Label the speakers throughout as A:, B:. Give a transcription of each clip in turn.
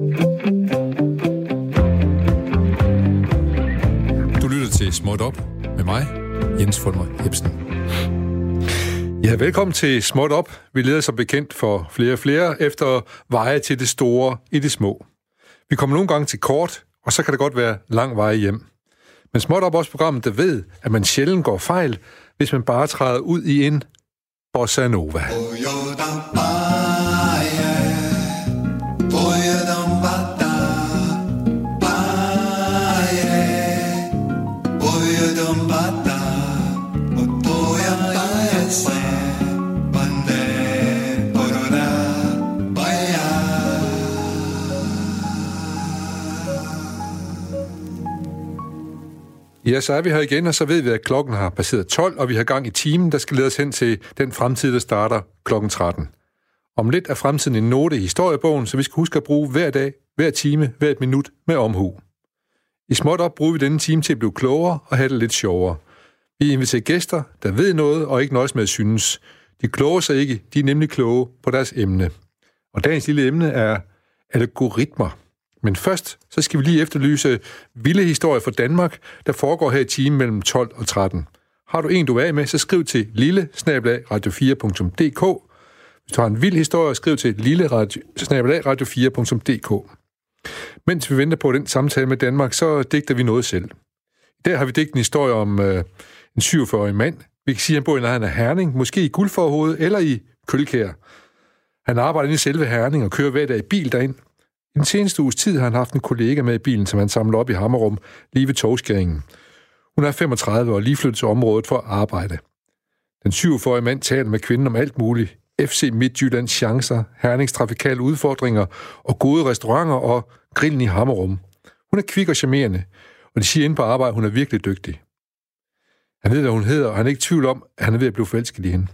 A: Du lytter til Småt Op med mig, Jens Fulmer Hebsen. Ja, velkommen til Småt Op. Vi leder som bekendt for flere og flere efter veje til det store i det små. Vi kommer nogle gange til kort, og så kan det godt være lang vej hjem. Men Småt Op også programmet, der ved, at man sjældent går fejl, hvis man bare træder ud i en bossa nova. Ja, så er vi her igen, og så ved vi, at klokken har passeret 12, og vi har gang i timen, der skal lede os hen til den fremtid, der starter klokken 13. Om lidt er fremtiden en note i historiebogen, så vi skal huske at bruge hver dag, hver time, hvert minut med omhu. I småt op bruger vi denne time til at blive klogere og have det lidt sjovere. Vi inviterer gæster, der ved noget og ikke nøjes med at synes. De kloger sig ikke, de er nemlig kloge på deres emne. Og dagens lille emne er algoritmer. Men først, så skal vi lige efterlyse vilde historier fra Danmark, der foregår her i timen mellem 12 og 13. Har du en, du er af med, så skriv til lille radio4.dk. Hvis du har en vild historie, skriv til lille radio4.dk. Mens vi venter på den samtale med Danmark, så digter vi noget selv. I dag har vi digtet en historie om øh, en 47-årig mand. Vi kan sige, at han bor i nærheden af Herning, måske i Guldforhovedet eller i Kølkær. Han arbejder inde i selve Herning og kører hver dag i bil derind. I den seneste uges tid har han haft en kollega med i bilen, som han samler op i Hammerum, lige ved togskæringen. Hun er 35 og lige flyttet til området for at arbejde. Den 47-årige mand taler med kvinden om alt muligt. FC Midtjyllands chancer, Hernings trafikale udfordringer og gode restauranter og grillen i Hammerum. Hun er kvik og charmerende, og de siger inde på arbejde, at hun er virkelig dygtig. Han ved, hvad hun hedder, og han er ikke i tvivl om, at han er ved at blive forelsket i hende.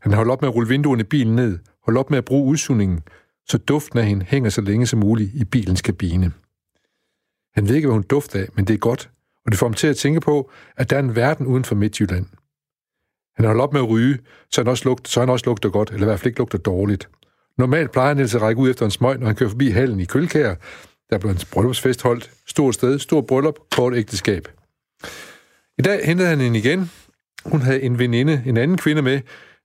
A: Han holder holdt op med at rulle vinduerne i bilen ned, holdt op med at bruge udsugningen, så duften af hende hænger så længe som muligt i bilens kabine. Han ved ikke, hvad hun dufter af, men det er godt, og det får ham til at tænke på, at der er en verden uden for Midtjylland. Han holder holdt op med at ryge, så han også, lugter, så han også lugter godt, eller i hvert fald ikke lugter dårligt. Normalt plejer han at række ud efter en smøg, når han kører forbi hallen i Kølkær. Der blev hans bryllupsfest holdt. Stort sted, stor bryllup, kort ægteskab. I dag hentede han hende igen. Hun havde en veninde, en anden kvinde med.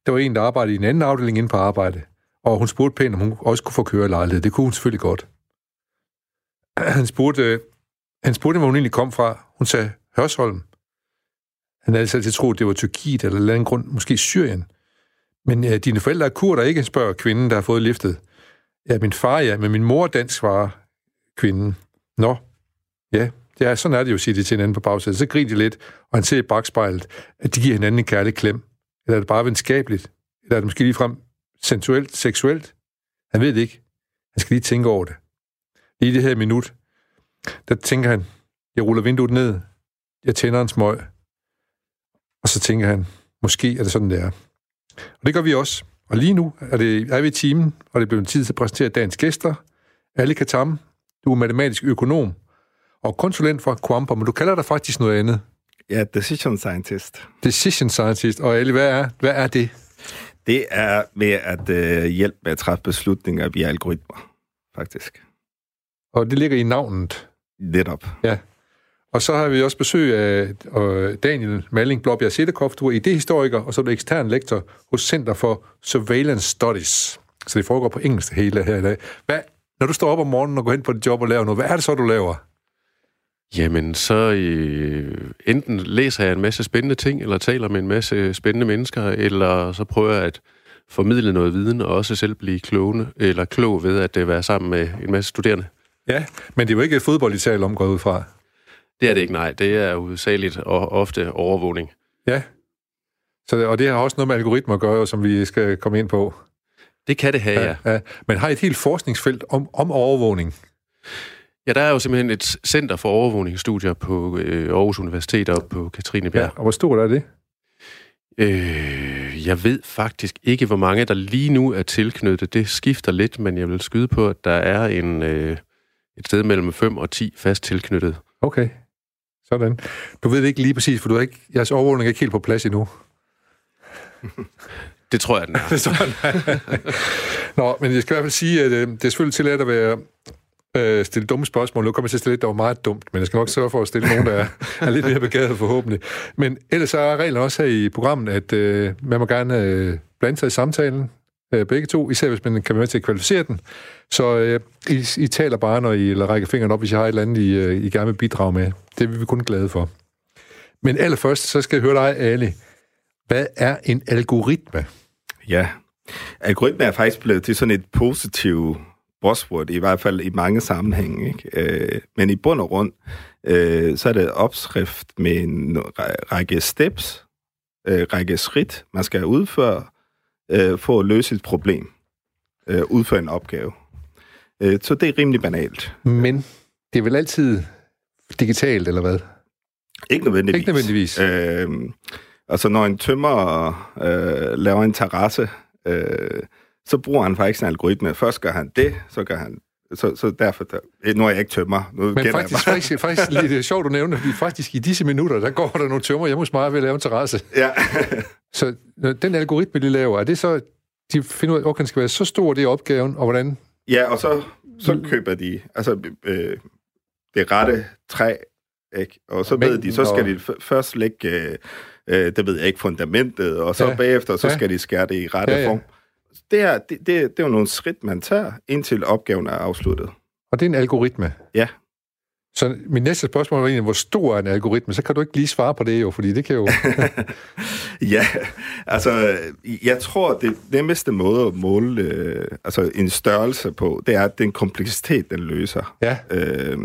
A: Der var en, der arbejdede i en anden afdeling inde på arbejde. Og hun spurgte pænt, om hun også kunne få kørelejlighed. Det kunne hun selvfølgelig godt. Han spurgte, øh, han spurgte, hvor hun egentlig kom fra. Hun sagde, Hørsholm. Han havde altid troet, det var Tyrkiet eller en anden grund, måske Syrien. Men ja, dine forældre er kurder, ikke? spørger kvinden, der har fået liftet. Ja, min far, ja, men min mor er dansk, svarer kvinden. Nå, ja, det er, sådan er det jo, siger de til hinanden på bagsædet. Så griner de lidt, og han ser i bagspejlet, at de giver hinanden en kærlig klem. Eller er det bare venskabeligt? Eller er det måske ligefrem sensuelt, seksuelt? Han ved det ikke. Han skal lige tænke over det. Lige i det her minut, der tænker han, jeg ruller vinduet ned, jeg tænder en smøg, og så tænker han, måske er det sådan, det er. Og det gør vi også. Og lige nu er, det, er vi i timen, og det er blevet tid til at præsentere dagens gæster. Ali Katam, du er matematisk økonom og konsulent for Quamper, men du kalder dig faktisk noget andet.
B: Ja, decision scientist.
A: Decision scientist. Og Ali, hvad er, hvad er det?
B: Det er ved at øh, hjælpe med at træffe beslutninger via algoritmer, faktisk.
A: Og det ligger i navnet?
B: Lidt op.
A: Ja. Og så har vi også besøg af Daniel Malling Blåbjerg Sittekopf. Du er idehistoriker, og så er du ekstern lektor hos Center for Surveillance Studies. Så det foregår på engelsk hele her i dag. Hvad, når du står op om morgenen og går hen på dit job og laver noget, hvad er det så, du laver?
C: Jamen, så øh, enten læser jeg en masse spændende ting, eller taler med en masse spændende mennesker, eller så prøver jeg at formidle noget viden, og også selv blive klogende, eller klog ved at øh, være sammen med en masse studerende.
A: Ja, men det er jo ikke fodbold, I taler om, går ud fra.
C: Det er det ikke, nej. Det er udsageligt og ofte overvågning.
A: Ja, så, og det har også noget med algoritmer at gøre, som vi skal komme ind på.
C: Det kan det have, ja. ja. ja.
A: Men har I et helt forskningsfelt om, om overvågning?
C: Ja, der er jo simpelthen et center for overvågningsstudier på øh, Aarhus Universitet og på Katrinebjerg. Ja,
A: og hvor stort er det?
C: Øh, jeg ved faktisk ikke, hvor mange der lige nu er tilknyttet. Det skifter lidt, men jeg vil skyde på, at der er en, øh, et sted mellem 5 og 10 fast tilknyttet.
A: Okay, sådan. Du ved det ikke lige præcis, for du er ikke, jeres overvågning er ikke helt på plads endnu.
C: det tror jeg, den er.
A: det tror jeg, den er. Nå, men jeg skal i hvert fald sige, at øh, det er selvfølgelig tilladt at være øh, stille dumme spørgsmål. Nu kommer jeg til at stille et, der var meget dumt, men jeg skal nok sørge for at stille nogen, der er, er lidt mere begavet forhåbentlig. Men ellers så er reglen også her i programmet, at øh, man må gerne øh, blande sig i samtalen, øh, begge to, især hvis man kan være med til at kvalificere den. Så øh, I, I taler bare, når I eller rækker fingrene op, hvis I har et eller andet, I, øh, I gerne vil bidrage med. Det vil vi kun glade for. Men allerførst, så skal jeg høre dig, Ali. Hvad er en algoritme?
B: Ja, algoritme er faktisk blevet til sådan et positivt buzzword, i hvert fald i mange sammenhænge. Ikke? Øh, men i bund og grund, øh, så er det opskrift med en række steps, øh, række skridt, man skal udføre øh, for at løse et problem, øh, udføre en opgave. Øh, så det er rimelig banalt.
A: Men det er vel altid digitalt, eller hvad?
B: Ikke nødvendigvis.
A: Ikke nødvendigvis.
B: Øh, altså, når en tømmer øh, laver en terrasse, øh, så bruger han faktisk en algoritme. Først gør han det, så gør han så, så derfor, der, nu er jeg ikke tømmer. Nu
A: Men faktisk, faktisk, faktisk lidt det er sjovt, du nævner, fordi faktisk i disse minutter, der går der nogle tømmer hjemme hos mig ved at lave en terrasse.
B: Ja.
A: så den algoritme, de laver, er det så, de finder ud af, at den skal være så stor, det er opgaven, og hvordan?
B: Ja, og så, så køber de altså, øh, det rette træ, ikke? og så ved de, så skal de først lægge, øh, øh, det ved jeg ikke, fundamentet, og så ja. bagefter, så ja. skal de skære det i rette ja, ja. form det er, det, det, det er jo nogle skridt, man tager, indtil opgaven er afsluttet.
A: Og det er en algoritme?
B: Ja.
A: Så min næste spørgsmål er egentlig, hvor stor er en algoritme? Så kan du ikke lige svare på det jo, fordi det kan jo...
B: ja, altså, jeg tror, det nemmeste måde at måle øh, altså en størrelse på, det er, at den kompleksitet, den løser.
A: Ja.
B: Øh,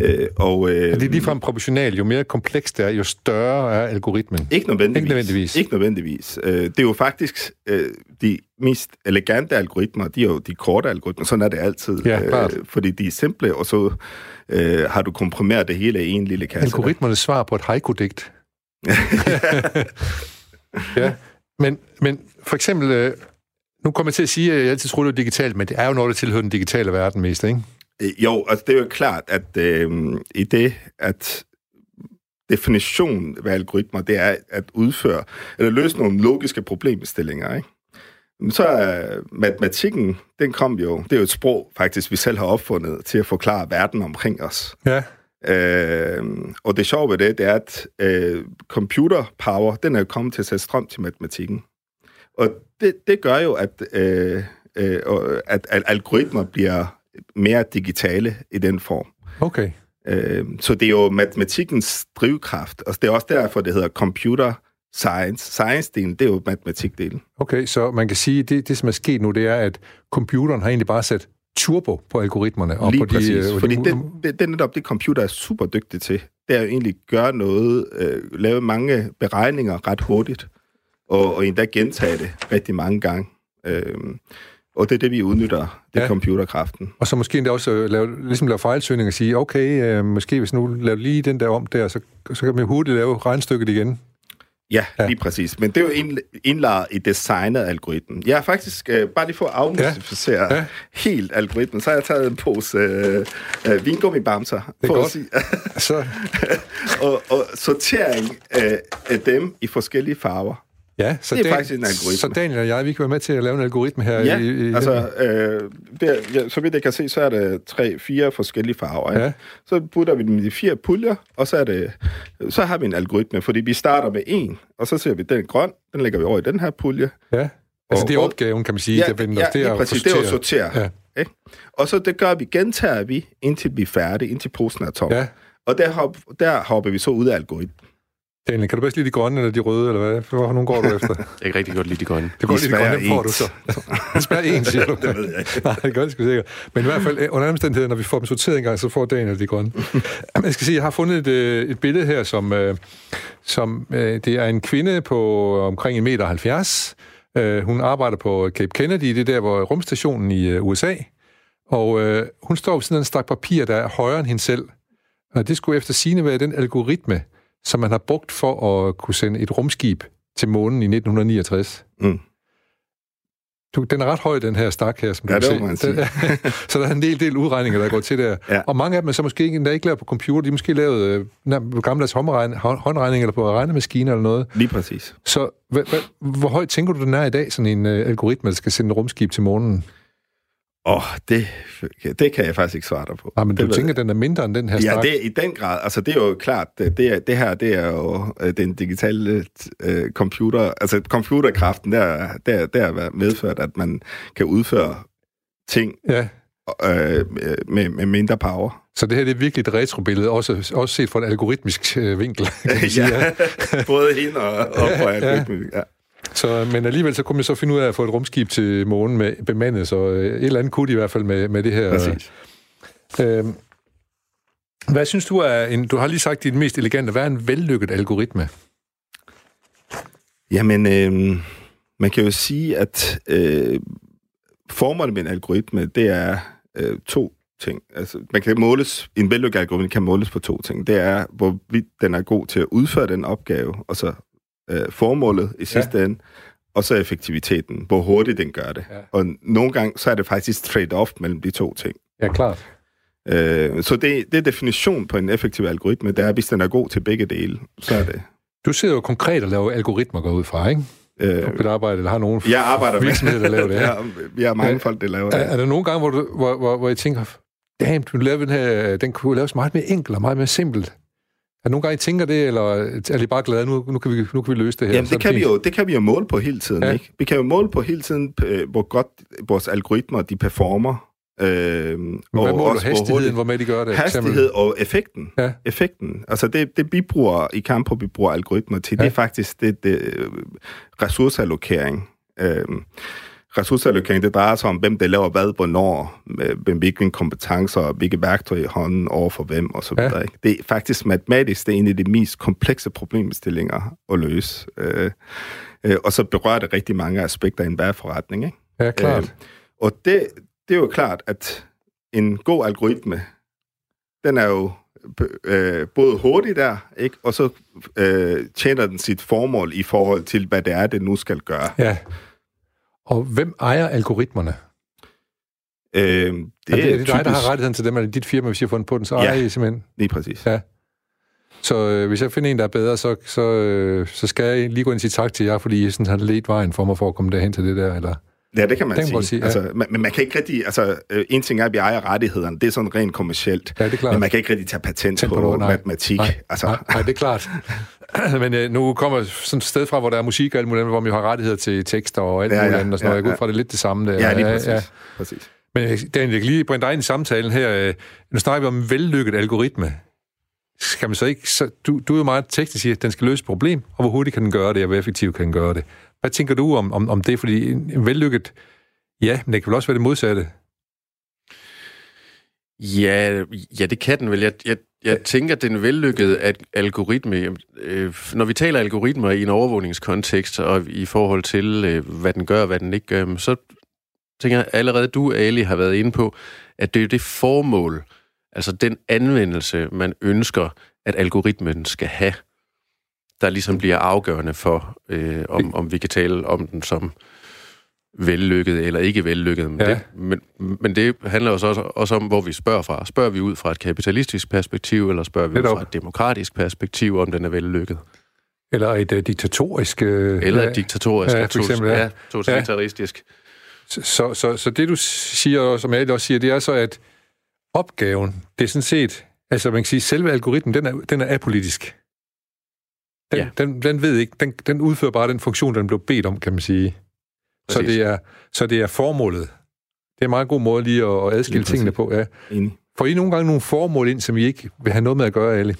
B: Øh, og, øh,
A: er det ligefrem proportionalt? Jo mere komplekst det er, jo større er algoritmen?
B: Ikke nødvendigvis. Ikke nødvendigvis. Ikke nødvendigvis. Øh, det er jo faktisk øh, de mest elegante algoritmer, de er jo de korte algoritmer. Sådan er det altid.
A: Ja, øh,
B: fordi de er simple, og så øh, har du komprimeret det hele i en lille kasse.
A: Algoritmernes svar på et haiku-digt. ja, men, men for eksempel... Øh, nu kommer jeg til at sige, at jeg altid troede, det var digitalt, men det er jo noget, der tilhører den digitale verden mest, ikke?
B: Øh, jo, altså det er jo klart, at øh, i det, at definition af algoritmer, det er at udføre, eller løse nogle logiske problemstillinger, ikke? Så er matematikken, den kom jo, det er jo et sprog faktisk, vi selv har opfundet til at forklare verden omkring os.
A: Ja.
B: Øh, og det sjove ved det, det er, at øh, computer power, den er kommet til at sætte strøm til matematikken. Og det, det gør jo, at, øh, øh, at, at algoritmer bliver mere digitale i den form.
A: Okay.
B: Øh, så det er jo matematikkens drivkraft, og det er også derfor, det hedder computer science. Science-delen, det er jo matematikdelen.
A: Okay, så man kan sige, at det, det, som er sket nu, det er, at computeren har egentlig bare sat turbo på algoritmerne.
B: Og
A: Lige
B: på præcis, de, øh, fordi de, det, det, det netop det, computer er super dygtig til. Det er jo egentlig at gøre noget, øh, lave mange beregninger ret hurtigt, og, og endda gentage det rigtig mange gange. Øh, og det er det, vi udnytter, det ja. computerkraften.
A: Og så måske endda også øh, lave, ligesom lave fejlsøgning og sige, okay, øh, måske hvis nu laver lige den der om der, så, så kan man hurtigt lave regnstykket igen.
B: Ja, ja, lige præcis. Men det er jo indlagt i designet af algoritmen. Jeg har faktisk, øh, bare lige for at afmystificere ja. ja. helt algoritmen, så har jeg taget en pose øh, øh, vingummibamser.
A: Det er for godt. At sige. så.
B: og, og sortering øh, af dem i forskellige farver.
A: Ja, så
B: det er
A: Dan,
B: faktisk en algoritme.
A: Så Daniel og jeg, vi kan være med til at lave en algoritme her.
B: Ja,
A: i, i
B: altså, øh, der, ja, så vidt jeg kan se, så er det tre, fire forskellige farver. Ja. Så putter vi dem i fire puljer, og så, er det, så har vi en algoritme, fordi vi starter med en, og så ser vi den grøn, den lægger vi over i den her pulje.
A: Ja, altså og, det er opgaven, kan man sige,
B: ja,
A: der
B: vender, ja, det er præcis, det er at sortere. Ja. Ikke? Og så det gør vi, gentager vi, indtil vi er færdige, indtil posen er tom. Ja. Og der, hop, der hopper vi så ud af algoritmen.
A: Daniel, kan du bedst lide de grønne eller de røde, eller hvad? For nogen går du efter?
C: Jeg kan rigtig godt lide de grønne.
A: Det går lide de grønne, får du så. Det smager ens, siger du.
B: det ved jeg ikke.
A: Nej, det gør det sgu sikkert. Men i hvert fald, under omstændigheder, når vi får dem sorteret en gang, så får Daniel de grønne. Jeg skal sige, jeg har fundet et, øh, et billede her, som, øh, som det er en kvinde på omkring 1,70 meter. Hun arbejder på Cape Kennedy, det er der, hvor rumstationen i USA. Og øh, hun står ved sådan en stak papir, der er højere end hende selv. Og det skulle efter sine være den algoritme, som man har brugt for at kunne sende et rumskib til månen i 1969. Mm. Du, den er ret høj, den her stak her, som
B: ja,
A: du
B: kan se. Man sige.
A: så der er en del, del udregninger, der går til der. Ja. Og mange af dem er så måske ikke, der ikke lavet på computer, de er måske lavet øh, gammeldags håndregning eller på regnemaskiner eller noget.
B: Lige præcis.
A: Så hva, hva, hvor højt tænker du, den er i dag, sådan en uh, algoritme, der skal sende rumskib til månen?
B: Åh, oh, det, det kan jeg faktisk ikke svare dig på.
A: Nej, men
B: det
A: du tænker, at den er mindre end den her
B: Ja,
A: snak?
B: det er i den grad. Altså, det er jo klart, det, er, det her, det er jo øh, den digitale øh, computer, altså computerkraften, der, der, der medført, at man kan udføre ting
A: Ja,
B: øh, med, med mindre power.
A: så det her det er virkelig et retrobillede, også, også set fra en algoritmisk øh, vinkel. Kan man sige, ja.
B: både hende og, og
A: Ja,
B: for
A: ja.
B: algoritmen. Ja.
A: Så, men alligevel så kunne man så finde ud af at få et rumskib til månen med bemandet, så øh, et eller andet kunne de i hvert fald med, med det her.
B: Præcis.
A: Øh, hvad synes du er en, du har lige sagt din mest elegante, hvad er en vellykket algoritme?
B: Jamen, øh, man kan jo sige, at øh, formålet med en algoritme, det er øh, to ting. Altså, man kan måles, en vellykket algoritme kan måles på to ting. Det er, hvorvidt den er god til at udføre den opgave, og så øh, formålet i sidste ja. ende, og så effektiviteten, hvor hurtigt den gør det.
A: Ja.
B: Og nogle gange, så er det faktisk trade-off mellem de to ting.
A: Ja, klart.
B: Øh, så det, det er definition på en effektiv algoritme, det er, hvis den er god til begge dele, så er det.
A: Du sidder jo konkret og laver algoritmer går ud fra, ikke?
B: Øh,
A: På dit arbejde, eller har nogen
B: jeg arbejder
A: virksomheder, der laver det her.
B: vi har mange folk, der laver
A: Er,
B: det.
A: er der nogle gange, hvor, du, hvor, hvor, hvor jeg tænker, damn, du lavede den her, den kunne laves meget mere enkelt og meget mere simpelt. Er nogle gange, I tænker det, eller er I bare glade, nu, nu, kan, vi, nu kan vi løse det her?
B: Jamen, det kan, vi
A: fint?
B: jo, det kan vi jo måle på hele tiden,
A: Ja.
B: ikke? Vi kan jo måle på hele tiden, øh, hvor godt vores algoritmer, de performer. Øh,
A: Men hvad måler? Hastigheden, hvor med de gør det?
B: Hastighed og effekten.
A: Ja.
B: Effekten. Altså det, det vi bruger i Campo, vi bruger algoritmer til, ja. det er faktisk det, det øh, ressourceallokering. Øh, ressourceallokering, det drejer sig om, hvem der laver hvad, hvornår, med, hvilke kompetencer og hvilke værktøjer i hånden over for hvem og så
A: Ja.
B: videre. Ikke? Det er faktisk matematisk, det er en af de mest komplekse problemstillinger at løse. Øh, øh, og så berører det rigtig mange aspekter i enhver forretning. Ikke?
A: Ja, klart.
B: Øh, og det, det er jo klart, at en god algoritme, den er jo øh, både hurtig der, ikke? og så øh, tjener den sit formål i forhold til, hvad det er, det nu skal gøre.
A: Ja. Og hvem ejer algoritmerne?
B: Øh,
A: Det er, det, er det dig, der
B: typisk-
A: har rettigheden til dem, eller dit firma, hvis I har fundet på den, så
B: Ja.
A: ejer I simpelthen.
B: Lige præcis.
A: Ja. Så øh, hvis jeg finder en, der er bedre, så, så, øh, så skal jeg lige gå ind og sige tak til jer, fordi I sådan har ledt vejen for mig for at komme derhen til det der, eller...
B: Ja, det kan man
A: Det kan
B: sige.
A: man sige, ja.
B: altså, man, men man kan ikke rigtig... Altså, øh, en ting er, at vi ejer rettighederne. Det er sådan rent kommercielt.
A: Ja, det er klart.
B: Men man kan ikke rigtig tage patent
A: Tænk
B: på,
A: på noget, nej.
B: matematik.
A: Nej,
B: altså,
A: nej, nej, det er klart. Men øh, nu kommer sådan et sted fra, hvor der er musik og alt muligt, andet, hvor man jo har rettigheder til tekster og alt
B: Ja,
A: muligt andet og sådan noget. Jeg går ud fra, det er lidt det samme der.
B: Ja, lige præcis. Ja, præcis.
A: Men øh, Daniel, jeg kan lige brænde dig ind i samtalen her. Øh, Nu snakker vi om en vellykket algoritme. Skal man så ikke... Så, du, du er jo meget teknisk, siger, at den skal løse et problem, og hvor hurtigt kan den gøre det, og hvor effektivt kan den gøre det. Hvad tænker du om, om, om det? Fordi en, vellykket... Ja, men det kan vel også være det modsatte.
C: Ja, ja, det kan den vel. Jeg, jeg, jeg tænker, den vellykkede at algoritme, øh, når vi taler algoritmer i en overvågningskontekst, og i forhold til, øh, hvad den gør og hvad den ikke gør, så tænker jeg allerede, du, Ali, har været inde på, at det er det formål, altså den anvendelse, man ønsker, at algoritmen skal have, der ligesom bliver afgørende for, øh, om, om vi kan tale om den som vellykket eller ikke vellykket. Men,
A: Ja.
C: det, men, men det handler jo så også, også om, hvor vi spørger fra. Spørger vi ud fra et kapitalistisk perspektiv, eller spørger vi ud fra et demokratisk perspektiv, om den er vellykket?
A: Eller et uh, diktatorisk... Uh,
C: Eller
A: ja,
C: et diktatorisk,
A: Ja,
C: ja,
A: for eksempel, ja.
C: ja, totalitaristisk.
A: Så, så, så det, du siger, og som jeg også siger, det er så, at opgaven, det er sådan set... Altså, man kan sige, selve algoritmen, den er, den er apolitisk. Den,
C: Ja.
A: den, den ved ikke, den, den udfører bare den funktion, den blev bedt om, kan man sige. Så det, er, så det er formålet. Det er en meget god måde lige at, at adskille
B: Lige
A: tingene på. Ja.
B: Enig.
A: Får I nogle gange nogle formål ind, som I ikke vil have noget med at gøre, alle?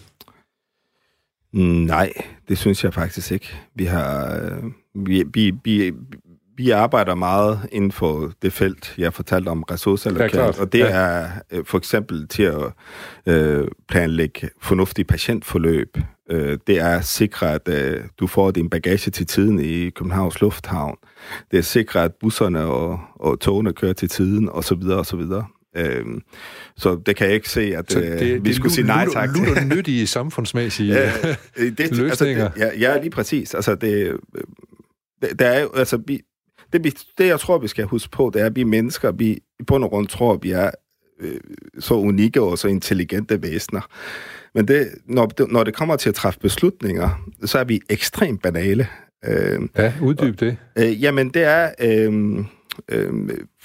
B: Nej, det synes jeg faktisk ikke. Vi har øh, vi, vi, vi, vi arbejder meget inden for det felt, jeg fortalte om
A: Ja,
B: ressourceallokering,
A: klart.
B: og det
A: Ja.
B: er øh, for eksempel til at øh, planlægge fornuftige patientforløb. Øh, det er at sikre, at øh, du får din bagage til tiden i Københavns Lufthavn. Det er at sikre, at busserne og, og togene kører til tiden, osv. osv. Øh, så det kan jeg ikke se, at
A: Så
B: øh,
A: det,
B: vi
A: det
B: skulle sige nej tak til.
A: Lutter nyttige samfundsmæssige...
B: Ja, det, altså,
A: løsninger.
B: det, ja, ja, lige præcis. Altså, det, øh, det, der er jo, altså, vi, det, vi- det, jeg tror, vi skal huske på, det er, at vi mennesker, vi i bund og grund tror, at vi er øh, så unikke og så intelligente væsener. Men det, når, det, når det kommer til at træffe beslutninger, så er vi ekstremt banale. Øh,
A: Ja, uddyb det.
B: øh, jamen, det er øh, øh,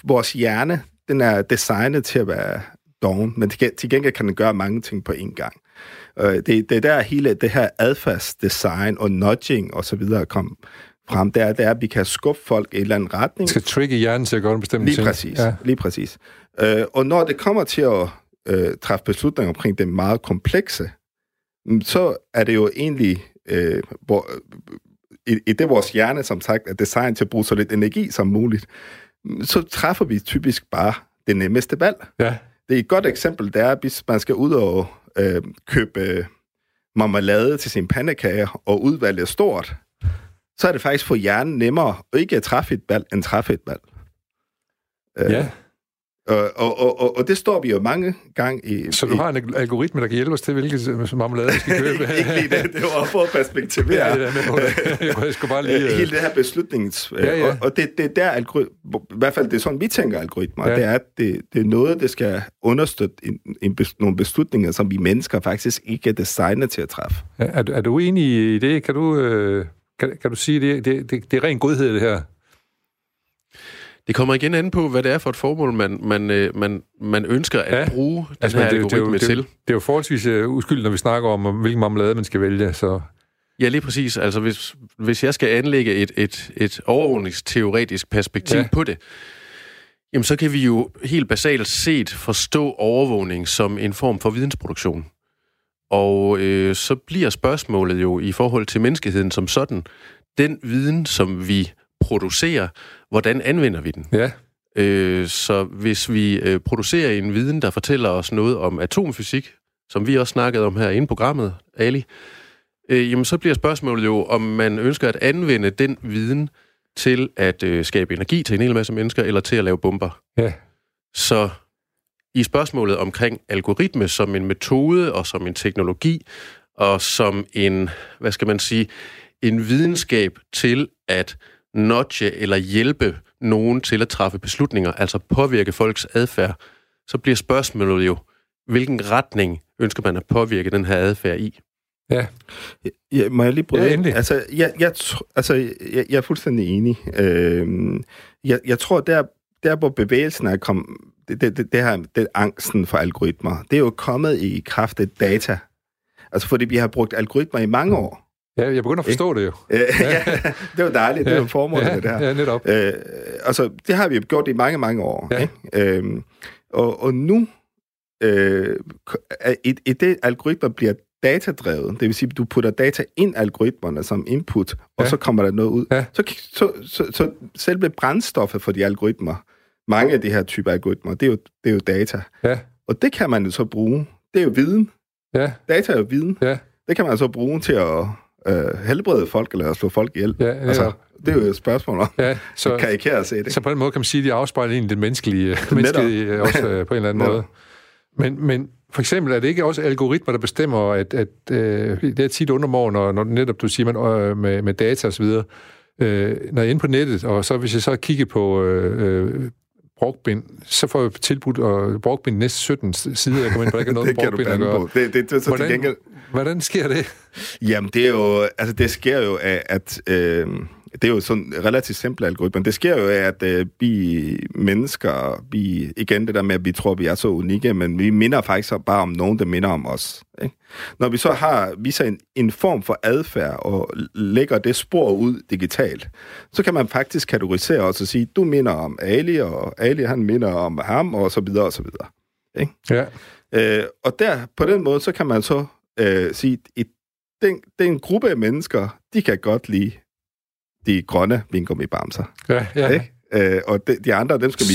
B: vores hjerne, den er designet til at være doven, men til, gengæld kan den gøre mange ting på én gang. Øh, det, det er der hele det her adfærdsdesign og nudging og så videre kom frem. Det er, det er, at vi kan skubbe folk i en eller anden retning.
A: Det skal trigge hjernen til at gøre en bestemt
B: Lige
A: ting.
B: præcis. Ja. Lige præcis. Øh, og når det kommer til at øh, træffe beslutninger omkring det meget komplekse, mm, så er det jo egentlig, øh, hvor, i, i det vores hjerne, som sagt, er designet til at bruge så lidt energi som muligt, mm, så træffer vi typisk bare det nemmeste valg.
A: Ja.
B: Det er et godt eksempel, det er, hvis man skal ud og øh, købe øh, marmelade til sin pandekager, og udvalget er stort, så er det faktisk for hjernen nemmere ikke at træffe et valg, end træffe et valg. Øh,
A: ja.
B: Og, og, og, og, det står vi jo mange gange i...
A: Så du
B: i,
A: har en algoritme, der kan hjælpe os til, hvilket marmelade vi skal købe?
B: ikke lige det, det var for at perspektivere.
A: Ja, det er det. Jeg skulle bare lige...
B: Øh, Hele det her beslutnings...
A: Ja, ja.
B: Og, og det, det er der algoritmer... I hvert fald det er sådan, vi tænker algoritmer.
A: Ja.
B: Det er, at det, det er noget, der skal understøtte en, en, bes- nogle beslutninger, som vi mennesker faktisk ikke er designet til at træffe.
A: Ja, Er, du- er du enig i det? Kan du, øh, kan, kan du sige, det, det, det, det er ren godhed, det her?
C: Det kommer igen an på, hvad det er for et formål, man, man, øh, man, man ønsker at
A: Ja.
C: bruge den
A: Altså,
C: her
A: det, det,
C: algoritme
A: det, jo-
C: til.
A: det er jo forholdsvis uh, uskyldigt, når vi snakker om, hvilken marmelade man skal vælge. Så
C: Ja, lige præcis. Altså, hvis, hvis jeg skal anlægge et, et, et overvågningsteoretisk perspektiv
A: ja.
C: på det, jamen så kan vi jo helt basalt set forstå overvågning som en form for vidensproduktion. Og øh, så bliver spørgsmålet jo i forhold til menneskeheden som sådan, den viden, som vi producerer, hvordan anvender vi den?
A: ja,
C: Øh, så hvis vi øh, producerer en viden, der fortæller os noget om atomfysik, som vi også snakkede om her inde i programmet, Ali, øh, jamen så bliver spørgsmålet jo, om man ønsker at anvende den viden til at øh, skabe energi til en hel masse mennesker, eller til at lave bomber.
A: ja,
C: Så i spørgsmålet omkring algoritme som en metode og som en teknologi, og som en, hvad skal man sige, en videnskab til at nudge eller hjælpe nogen til at træffe beslutninger, altså påvirke folks adfærd, så bliver spørgsmålet jo, hvilken retning ønsker man at påvirke den her adfærd i?
A: ja.
B: Ja, må jeg lige bryde
A: Ja,
B: ind?
A: endelig.
B: Altså, jeg, jeg, altså, jeg, jeg er fuldstændig enig. Øhm, jeg, jeg tror, der, der hvor bevægelsen er kommet, det, det, det, det her, det angsten for algoritmer, det er jo kommet i kraft af data. Altså, fordi vi har brugt algoritmer i mange år.
A: Ja, jeg begynder at forstå det jo.
B: Ja, det var dejligt. Det var formålet
A: ja,
B: med det her.
A: Ja, netop.
B: Øh, altså, det har vi jo gjort i mange, mange år.
A: Ja.
B: Ikke? Øhm, og, og nu, øh, i, i det algoritmer bliver datadrevet, det vil sige, at du putter data ind i algoritmerne som input, og
A: Ja.
B: så kommer der noget ud.
A: Ja.
B: Så, så, så, så selve brændstoffet for de algoritmer, mange af de her typer algoritmer, det er jo, det er jo data.
A: Ja,
B: Og det kan man jo så bruge. Det er jo viden.
A: ja,
B: Data er jo viden.
A: ja,
B: Det kan man så bruge til at øh, helbrede folk, eller slå folk ihjel.
A: ja,
B: altså,
A: netop.
B: det er jo et spørgsmål om,
A: ja. Så,
B: karikere se det.
A: så på den måde kan man sige, at de afspejler egentlig det menneskelige, menneskelige øh, også øh, på en eller anden måde. Men, men for eksempel er det ikke også algoritmer, der bestemmer, at, at øh, det er tit under morgen, når, når netop du siger man, øh, med, med data og så videre, øh, når jeg er inde på nettet, og så hvis jeg så kigger på øh, brugbind, så får jeg tilbudt og brugbind næste 17 sider, jeg kommer ind på, der ikke er noget
B: det kan du
A: brugbind at gøre.
B: på. Det, det, det, så til
A: Hvordan,
B: gengæld...
A: hvordan sker det?
B: Jamen, det er jo... Altså, det sker jo af, at... Øh, det er jo sådan relativt simple algoritmer. Det sker jo af, at øh, vi mennesker, vi, igen det der med, at vi tror, vi er så unikke, men vi minder faktisk bare om nogen, der minder om os. Ikke? Når vi så har, viser en, en form for adfærd og lægger det spor ud digitalt, så kan man faktisk kategorisere os og sige, du minder om Ali, og Ali han minder om ham, og så videre, og så videre.
A: Ja,
B: Øh, og der, på den måde, så kan man så øh, sige, at den, den gruppe af mennesker, de kan godt lide de grønne vingummibamser.
A: ja, ja.
B: Ikke? Øh, og de, de andre, dem skal vi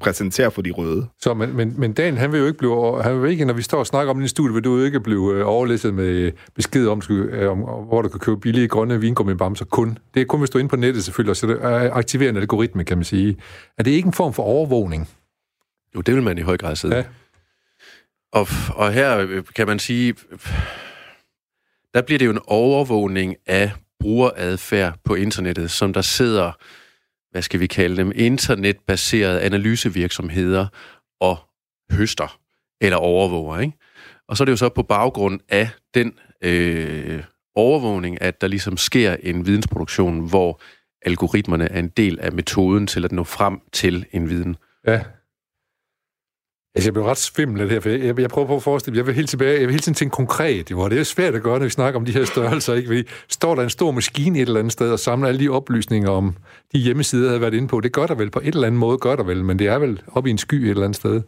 B: præsentere for de røde.
A: Så, men, men, men Dan, han vil jo ikke blive, han vil ikke, når vi står og snakker om din studie, vil du jo ikke blive øh, overlæsset med besked om, skal- øh, om, hvor du kan købe billige grønne vingummibamser kun. Det er kun, hvis du er inde på nettet selvfølgelig, og så det er aktiverende algoritme, kan man sige. Er det ikke en form for overvågning?
C: Jo, det vil man i høj grad sidde.
A: Ja.
C: Og, og her øh, kan man sige, der bliver det jo en overvågning af brugeradfærd på internettet, som der sidder, hvad skal vi kalde dem, internetbaserede analysevirksomheder og høster eller overvåger. Ikke? Og så er det jo så på baggrund af den øh, overvågning, at der ligesom sker en vidensproduktion, hvor algoritmerne er en del af metoden til at nå frem til en viden.
A: Ja. Altså, jeg blev ret svimmel af det her, for jeg, jeg prøver på at forestille mig, jeg vil helt tilbage, jeg vil hele tiden tænke konkret, hvor det er svært at gøre, når vi snakker om de her størrelser, ikke? Fordi står der en stor maskine et eller andet sted og samler alle de oplysninger om de hjemmesider, jeg havde været inde på, det gør der vel på et eller andet måde, gør der vel, men det er vel oppe i en sky et eller andet sted.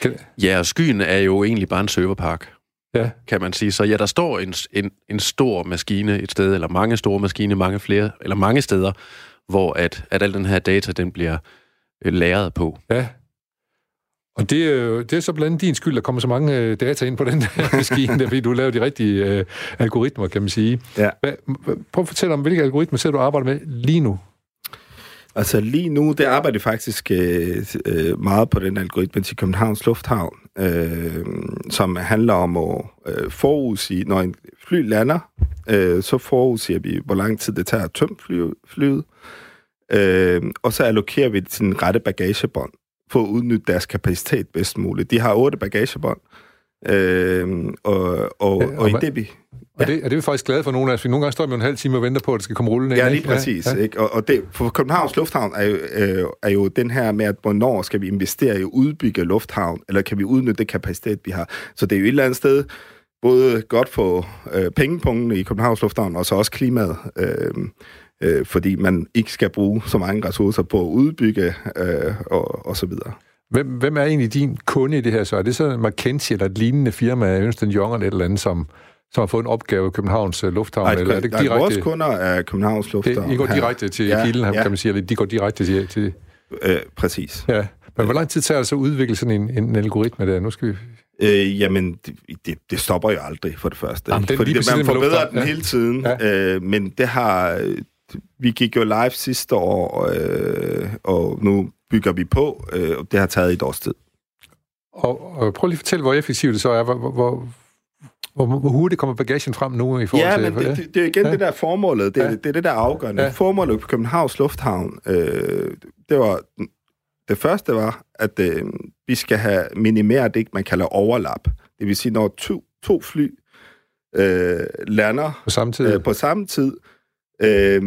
C: Kan... Ja, og skyen er jo egentlig bare en serverpark,
A: ja.
C: kan man sige. Så ja, der står en, en, en stor maskine et sted, eller mange store maskiner, mange flere, eller mange steder, hvor at, at al den her data, den bliver øh, lagret på.
A: Ja. Og det, det er så blandt andet din skyld, der kommer så mange øh, data ind på den der maskine, der, fordi du laver de rigtige øh, algoritmer, kan man sige.
B: Ja.
A: Hvad, prøv at fortælle om, hvilke algoritmer ser du arbejder med lige nu?
B: Altså lige nu, det arbejder jeg faktisk øh, øh, meget på den algoritme til Københavns Lufthavn, øh, som handler om at øh, forudsige, når en fly lander, øh, så forudsiger vi, hvor lang tid det tager at tømme fly, flyet, øh, og så allokerer vi den rette bagagebånd, for at udnytte deres kapacitet bedst muligt. De har otte bagagebånd, øh, og, og, ja, og, og i det vi...
A: Ja. Og det, er det vi faktisk glade for nogle af os, for nogle gange står vi jo en halv time og venter på, at det skal komme rullende
B: Ja, lige præcis. Ja, ja. Ikke? Og, og det, for Københavns Lufthavn er jo, øh, er jo den her med, at hvornår skal vi investere i at udbygge lufthavn, eller kan vi udnytte det kapacitet, vi har. Så det er jo et eller andet sted både godt for øh, pengepunktene i Københavns Lufthavn, og så også klimaet. Øh, øh, fordi man ikke skal bruge så mange ressourcer på at udbygge øh, og, og så videre.
A: Hvem, hvem er egentlig din kunde i det her så? Er det så McKinsey eller et lignende firma, Ernst Young eller et eller andet, som, som har fået en opgave i Københavns uh, Lufthavn?
B: Nej,
A: eller
B: er det direkte? vores kunder er Københavns Lufthavn.
A: Det, I går direkte til ja, kilden, ja. kan man sige, eller de går direkte til... til
B: øh, præcis.
A: Ja. Men hvor lang tid tager det så at udvikle sådan en, en algoritme der? Nu skal vi...
B: Øh, jamen, det, det, stopper jo aldrig, for det første. Jamen, Fordi det, man forbedrer den ja. hele tiden, ja. øh, men det har... Vi gik jo live sidste år, øh, og nu bygger vi på, øh, og det har taget et års tid.
A: Og, og prøv lige at fortælle, hvor effektivt det så er. Hvor, hvor, hvor, hvor hurtigt kommer bagagen frem nu i forhold
B: ja,
A: til...
B: Ja, men det, det, det er igen ja. det der formålet. Det, ja. det, det er det der afgørende. Ja. Formålet på Københavns Lufthavn, øh, det var... Det første var, at øh, vi skal have minimeret det, man kalder overlap. Det vil sige, når to, to fly øh, lander
A: på samme tid, øh,
B: på samme tid øh,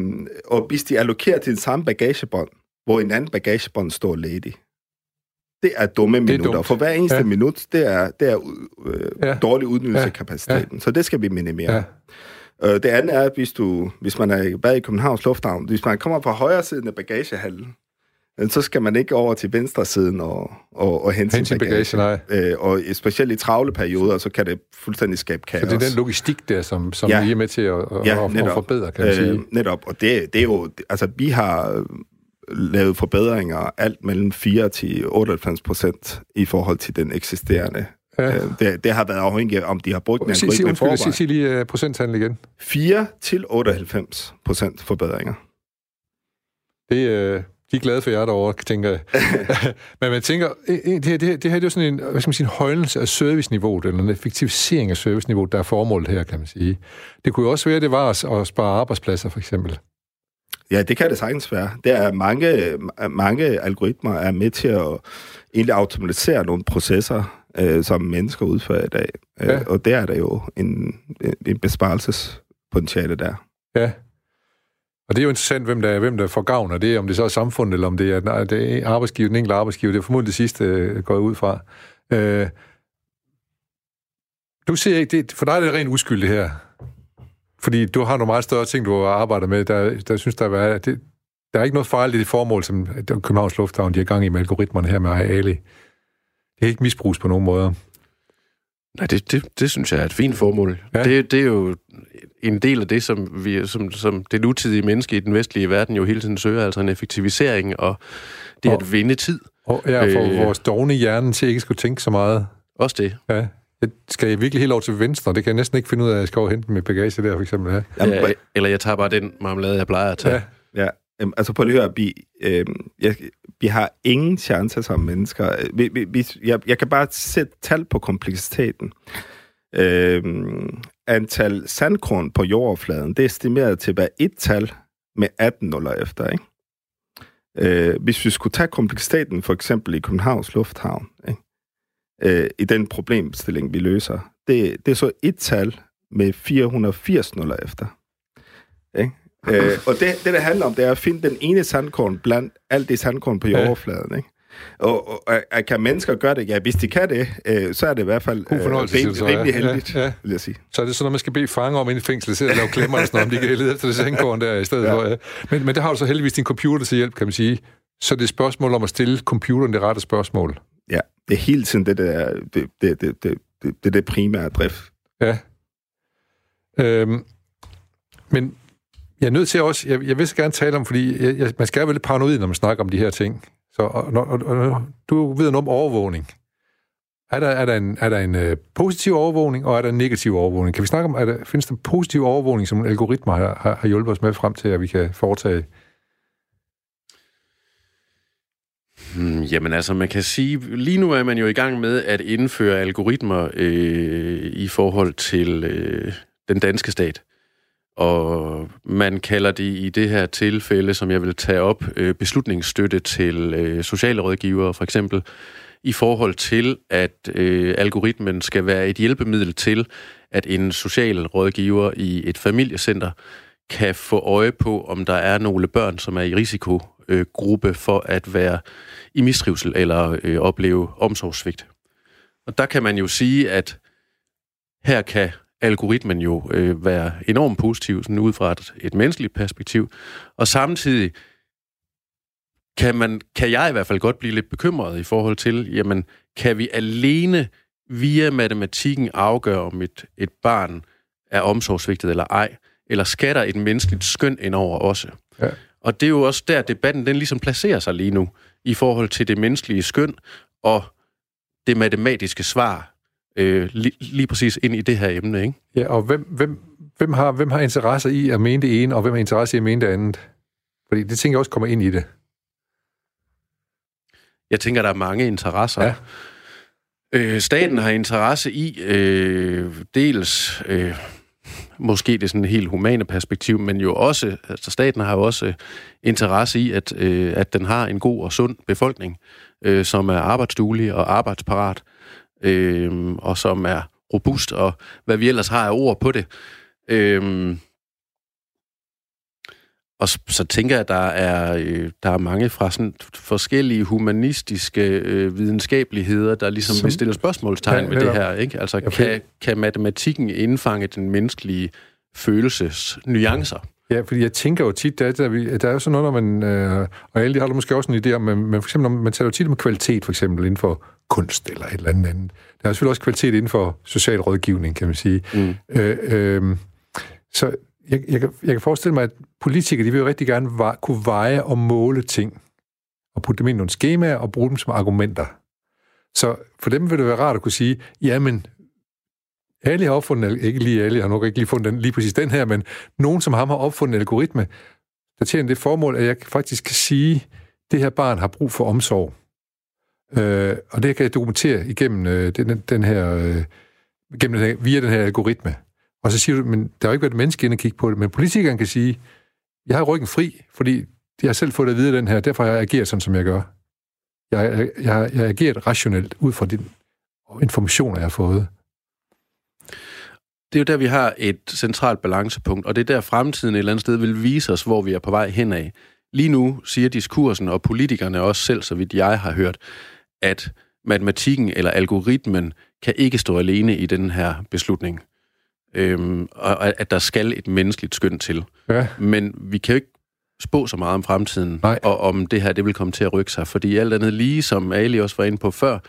B: og hvis de allokerer til den samme bagagebånd, hvor en anden bagagebånd står ledig. Det er dumme det er minutter. Dumt. For hver eneste ja. minut, det er, det er øh, ja. dårlig udnyttelse ja. af kapaciteten. Ja. Så det skal vi minimere. Ja. Øh, det andet er, hvis, du, hvis man er bag i Københavns Lufthavn, hvis man kommer fra højre siden af bagagehallen, så skal man ikke over til venstre siden og, og, og hente sin bagage. bagage nej. Øh, og specielt i travle perioder, så kan det fuldstændig skabe kaos.
A: Så det er den logistik der, som, som ja. I er med til at, ja, at, at forbedre, kan man sige? Øh,
B: netop, og det, det er jo... Altså, vi har lavet forbedringer alt mellem 4 til 98 procent i forhold til den eksisterende. Ja. Øh, det, det har været afhængigt af, om de har brugt den algoritme i forvejen.
A: Sig, sig lige uh, procenttallet igen.
B: 4 til 98 procent forbedringer.
A: Det, uh, de er glade for jer derovre, tænker jeg. Men man tænker, det her, det her, det her det er jo sådan en, hvad skal man sige, en højnelse af serviceniveauet, eller en effektivisering af serviceniveauet, der er formålet her, kan man sige. Det kunne jo også være, at det var at spare arbejdspladser, for eksempel.
B: Ja, det kan det sagtens være. Der er mange, mange algoritmer er med til at egentlig automatisere nogle processer, øh, som mennesker udfører i dag. Øh, ja. Og der er der jo en, en besparelsespotentiale der.
A: Ja. Og det er jo interessant, hvem der, er, hvem der får gavn af det, om det så er samfundet, eller om det er, nej, det er arbejdsgiver, den enkelte arbejdsgiver. Det er formodentlig det sidste, øh, går ud fra. Øh, du ser ikke, det, for dig er det rent uskyldigt her. Fordi du har nogle meget større ting, du arbejder med, der, der synes, der er, det, der er ikke noget fejl i det formål, som Københavns Lufthavn de er gang i med algoritmerne her med Ali. Det er ikke misbrugs på nogen måder.
C: Nej, det, det, det synes jeg er et fint formål. Ja. Det, det er jo en del af det, som, vi, som, som det nutidige menneske i den vestlige verden jo hele tiden søger, altså en effektivisering og det og, at vinde tid.
A: Og, ja, for øh, vores dogne hjerne til ikke skulle tænke så meget.
C: Også det.
A: Ja. Jeg skal jeg virkelig helt over til venstre? Det kan jeg næsten ikke finde ud af, at jeg skal over hente med bagage der, for eksempel. Ja.
C: Ja, eller jeg tager bare den marmelade, jeg plejer at tage.
B: Ja, ja. Øhm, altså prøv lige at høre, vi, øh, jeg, vi har ingen chancer som mennesker. Vi, vi, vi, jeg, jeg kan bare sætte tal på kompleksiteten. Øh, antal sandkorn på jordoverfladen, det er estimeret til være et tal med 18 nuller efter, ikke? Øh, hvis vi skulle tage kompleksiteten, for eksempel i Københavns Lufthavn, ikke? Øh, i den problemstilling, vi løser, det, det er så et tal med 480 nuller efter. Ikke? øh, og det, det, der handler om, det er at finde den ene sandkorn blandt alt det sandkorn på jordoverfladen. Ikke? Og, og, og kan mennesker gøre det? Ja, hvis de kan det, øh, så er det i hvert fald
A: øh,
B: rim,
A: så, ja.
B: rimelig heldigt,
A: ja, ja.
B: vil jeg sige.
A: Så er det sådan, at man skal bede fanger om inde i fængslet, sidde og lave klemmer og sådan noget, om de kan lede efter det sengkorn der i stedet ja. for. Ja. Men, men der har du så heldigvis din computer til hjælp, kan man sige. Så det er et spørgsmål om at stille computeren det rette spørgsmål.
B: Ja, det er hele tiden det, der, det, det, det, det, det, det primære drift.
A: Ja. Øhm, men jeg er nødt til også, jeg, jeg vil så gerne tale om, fordi jeg, jeg, man skal være lidt paranoid, når man snakker om de her ting. Så og, og, og, du ved noget om overvågning. Er der, er der en, er der en øh, positiv overvågning, og er der en negativ overvågning? Kan vi snakke om, er der, findes der positiv overvågning, som algoritmer har, har, har hjulpet os med frem til, at vi kan foretage?
C: Hmm, jamen altså, man kan sige, lige nu er man jo i gang med at indføre algoritmer øh, i forhold til øh, den danske stat. Og man kalder det i det her tilfælde, som jeg vil tage op, øh, beslutningsstøtte til øh, sociale rådgivere, for eksempel, i forhold til, at øh, algoritmen skal være et hjælpemiddel til, at en social rådgiver i et familiecenter kan få øje på, om der er nogle børn, som er i risikogruppe for at være i mistrivsel eller øh, opleve omsorgssvigt. Og der kan man jo sige, at her kan algoritmen jo øh, være enormt positiv, sådan ud fra et, et menneskeligt perspektiv, og samtidig kan, man, kan jeg i hvert fald godt blive lidt bekymret i forhold til, jamen, kan vi alene via matematikken afgøre, om et, et barn er omsorgsvigtet eller ej, eller skal der et menneskeligt skøn indover også?
A: Ja.
C: Og det er jo også der, debatten den ligesom placerer sig lige nu, i forhold til det menneskelige skøn og det matematiske svar, øh, lige, lige præcis ind i det her emne, ikke?
A: Ja, og hvem, hvem, hvem, har, hvem har interesse i at mene det ene, og hvem har interesse i at mene det andet? Fordi det tænker jeg også kommer ind i det.
C: Jeg tænker, der er mange interesser.
A: Ja.
C: Øh, staten har interesse i øh, dels øh, måske det sådan helt humane perspektiv, men jo også, altså staten har jo også interesse i, at, øh, at den har en god og sund befolkning, øh, som er arbejdsduelig og arbejdsparat, øh, og som er robust, og hvad vi ellers har af ord på det. Øh, og så, tænker jeg, at der er, øh, der er mange fra sådan forskellige humanistiske øh, videnskabeligheder, der ligesom
A: Som-
C: vil stille spørgsmålstegn
A: Ja,
C: ved det her. Ikke? Altså,
A: fordi-
C: kan, kan matematikken indfange den menneskelige følelses nuancer?
A: Ja, fordi jeg tænker jo tit, der, der, der er jo sådan noget, når man, øh, og alle de har måske også en idé om, men, men for eksempel, når man taler jo tit om kvalitet, for eksempel inden for kunst eller et eller andet andet. Der er selvfølgelig også kvalitet inden for social rådgivning, kan man sige.
C: Mm.
A: Øh, øh, så jeg, jeg, kan, jeg kan forestille mig, at politikere, de vil jo rigtig gerne veje, kunne veje og måle ting, og putte dem ind i nogle skemaer og bruge dem som argumenter. Så for dem vil det være rart at kunne sige, jamen, Ali har opfundet, ikke lige Ali har nok ikke lige fundet den, lige præcis den her, men nogen som ham har opfundet en algoritme, der tjener det formål, at jeg faktisk kan sige, det her barn har brug for omsorg. Øh, og det kan jeg dokumentere igennem øh, den, den her, øh, gennem den her, via den her algoritme. Og så siger du, men der har jo ikke været et menneske inde og kigge på det, men politikeren kan sige, jeg har ryggen fri, fordi jeg har selv fået det at vide den her, derfor har jeg ageret sådan, som jeg gør. Jeg, jeg, jeg, jeg har ageret rationelt ud fra de informationer, jeg har fået.
C: Det er jo der, vi har et centralt balancepunkt, og det er der, fremtiden et eller andet sted vil vise os, hvor vi er på vej henad. Lige nu siger diskursen og politikerne også selv, så vidt jeg har hørt, at matematikken eller algoritmen kan ikke stå alene i den her beslutning. Øhm, og at der skal et menneskeligt skøn til.
A: Ja.
C: Men vi kan jo ikke spå så meget om fremtiden,
A: Nej.
C: og om det her det vil komme til at rykke sig. Fordi alt andet lige, som Ali også var inde på før,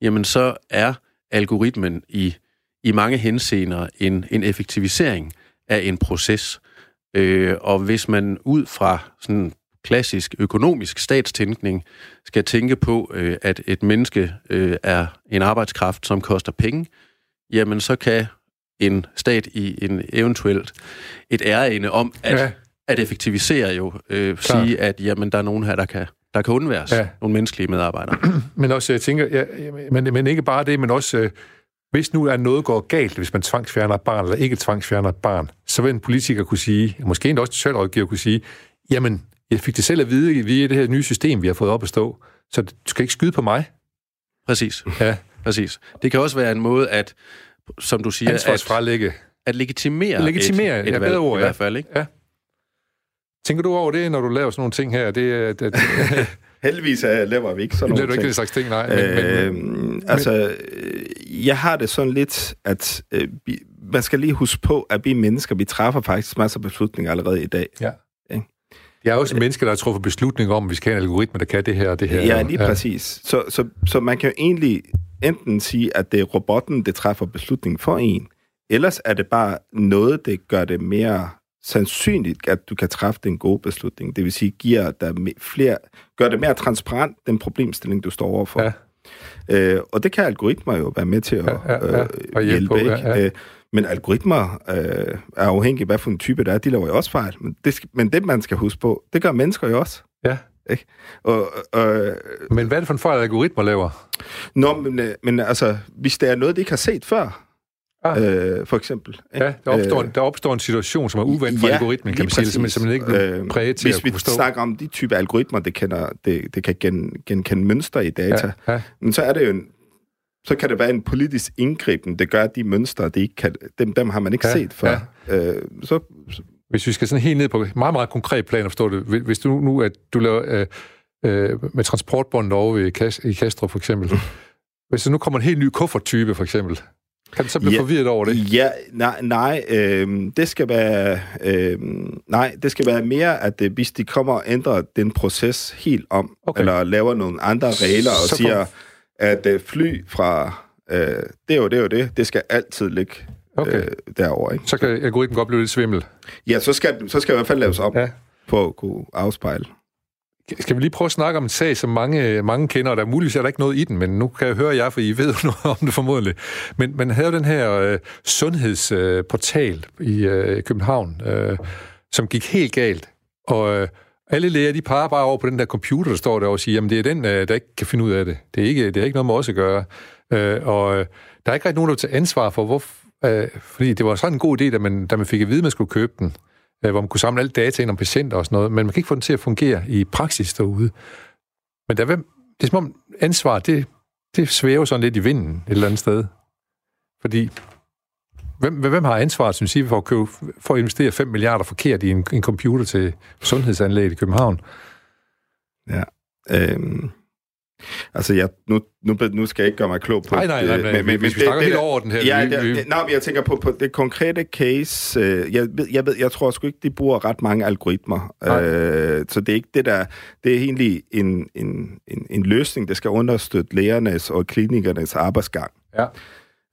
C: jamen så er algoritmen i, i mange henseender en, en effektivisering af en proces. Øh, og hvis man ud fra sådan klassisk økonomisk statstænkning skal tænke på, øh, at et menneske øh, er en arbejdskraft, som koster penge, jamen så kan en stat i en eventuelt et ærende om at,
A: Ja.
C: at effektivisere jo øh, sige, at jamen, der er nogen her, der kan, der kan undværes.
A: Ja.
C: Ja. Nogle menneskelige medarbejdere.
A: Men også, jeg tænker, ja, men, men ikke bare det, men også, øh, hvis nu er noget går galt, hvis man tvangsfjerner et barn, eller ikke tvangsfjerner et barn, så vil en politiker kunne sige, måske endda også en socialrådgiver kunne sige, jamen, jeg fik det selv at vide via det her nye system, vi har fået op at stå, så du skal ikke skyde på mig.
C: Præcis.
A: Ja,
C: Præcis. Det kan også være en måde at, som du siger, at,
A: ansvarsfralægge.
C: at legitimere,
A: Legitimere,
C: et, et
A: ja,
C: valg,
A: bedre ord,
C: i
A: ja.
C: hvert fald. Ikke?
A: Tænker du over det, når du laver sådan nogle ting her? Det, er- at, at,
B: Heldigvis uh, laver vi ikke sådan
A: Det er
B: nogle
A: ikke den slags ting, nej. Men, men, men,
B: Øh, altså, øh, jeg har det sådan lidt, at øh, man skal lige huske på, at vi mennesker, vi træffer faktisk masser af beslutninger allerede i dag.
A: ja. Jeg er også ja. mennesker, der har truffet beslutninger om, at vi skal have en algoritme, der kan det her og det her.
B: Ja, lige præcis. Så, så, så man kan jo egentlig enten sige, at det er robotten, der træffer beslutningen for en, ellers er det bare noget, det gør det mere sandsynligt, at du kan træffe den gode beslutning. Det vil sige, giver dig flere, gør det mere transparent, den problemstilling, du står overfor.
A: Ja.
B: Øh, og det kan algoritmer jo være med til at
A: Ja, ja, ja.
B: øh,
A: hjælpe på, ja, ja.
B: Øh, men algoritmer øh, er afhængige af, hvad for en type det er. De laver jo også fejl. Men det, skal, men det, man skal huske på, det gør mennesker jo også.
A: Ja.
B: Ikke? Og, og,
A: Men hvad er det for en fejl, algoritmer laver?
B: Nå, men, øh, men altså, hvis der er noget, de ikke har set før,
A: Ah.
B: øh, for eksempel. ikke?
A: Ja, der opstår,
B: Øh,
A: en, der opstår en situation, som er uvendt for
B: ja,
A: algoritmen, kan man sige, som, som man ikke er
B: Øh,
A: præget til
B: Hvis vi
A: forstå.
B: snakker om de type algoritmer, det, kender, det, det kan gen, genkende mønstre i data,
A: Ja, ja.
B: men så er det jo en, så kan det være en politisk indgriben, det gør, at de mønstre, de ikke kan, dem, dem har man ikke
A: Ja,
B: set før. Øh, så,
A: Hvis vi skal sådan helt ned på et meget, meget konkret plan at forstå det. Hvis- du nu, at du laver øh, øh, med transportbåndet over ved Kas, i Kastrup for eksempel. Hvis der nu kommer en helt ny kufferttype for eksempel, kan du så blive
B: Ja.
A: forvirret over det?
B: Ja, nej, nej øh, det skal være øh, nej, det skal være mere, at øh, hvis de kommer og ændrer den proces helt om,
A: Okay.
B: eller laver nogle andre regler og
A: Så
B: siger, at øh, fly fra, øh, det er jo det, er jo det, det skal altid ligge
A: Okay.
B: øh, derovre. Ikke?
A: Så kan algoritmen godt blive lidt svimmel.
B: Ja, så skal, så skal i hvert fald laves om
A: Ja.
B: på at kunne afspejle.
A: Skal vi lige prøve at snakke om en sag, som mange, mange kender, og der er muligvis er der ikke noget i den, men nu kan jeg høre jer, for I ved noget om det formodentlig. Men man havde jo den her øh, sundhedsportal øh, i øh, København, øh, som gik helt galt. Og øh, alle læger, de peger bare over på den der computer, der står der og siger, jamen det er den, øh, der ikke kan finde ud af det. Det er ikke, det er ikke noget med os at gøre. Øh, og øh, der er ikke rigtig nogen, der vil tage ansvar for, hvor, øh, fordi det var sådan en god idé, da man, da man fik at vide, at man skulle købe den øh, hvor man kunne samle alle data ind om patienter og sådan noget, men man kan ikke få den til at fungere i praksis derude. Men der, hvem, det er som om ansvar, det, det svæver sådan lidt i vinden et eller andet sted. Fordi, hvem, hvem har ansvaret, synes I, for at, købe, for at investere 5 milliarder forkert i en, en computer til sundhedsanlæg i København?
B: Ja. Øhm, altså, jeg, nu, nu, nu skal jeg ikke gøre mig klog på
A: Nej, nej, nej,
B: det,
A: men, men, hvis vi snakker helt over den her...
B: Ja,
A: vi,
B: det, det, nej, men jeg tænker på, på det konkrete case. Øh, jeg, ved, jeg, ved, jeg tror sgu ikke, de bruger ret mange algoritmer.
A: Nej.
B: Øh, så det er ikke det der... Det er egentlig en, en, en, en løsning, der skal understøtte lægernes og klinikernes arbejdsgang.
A: ja.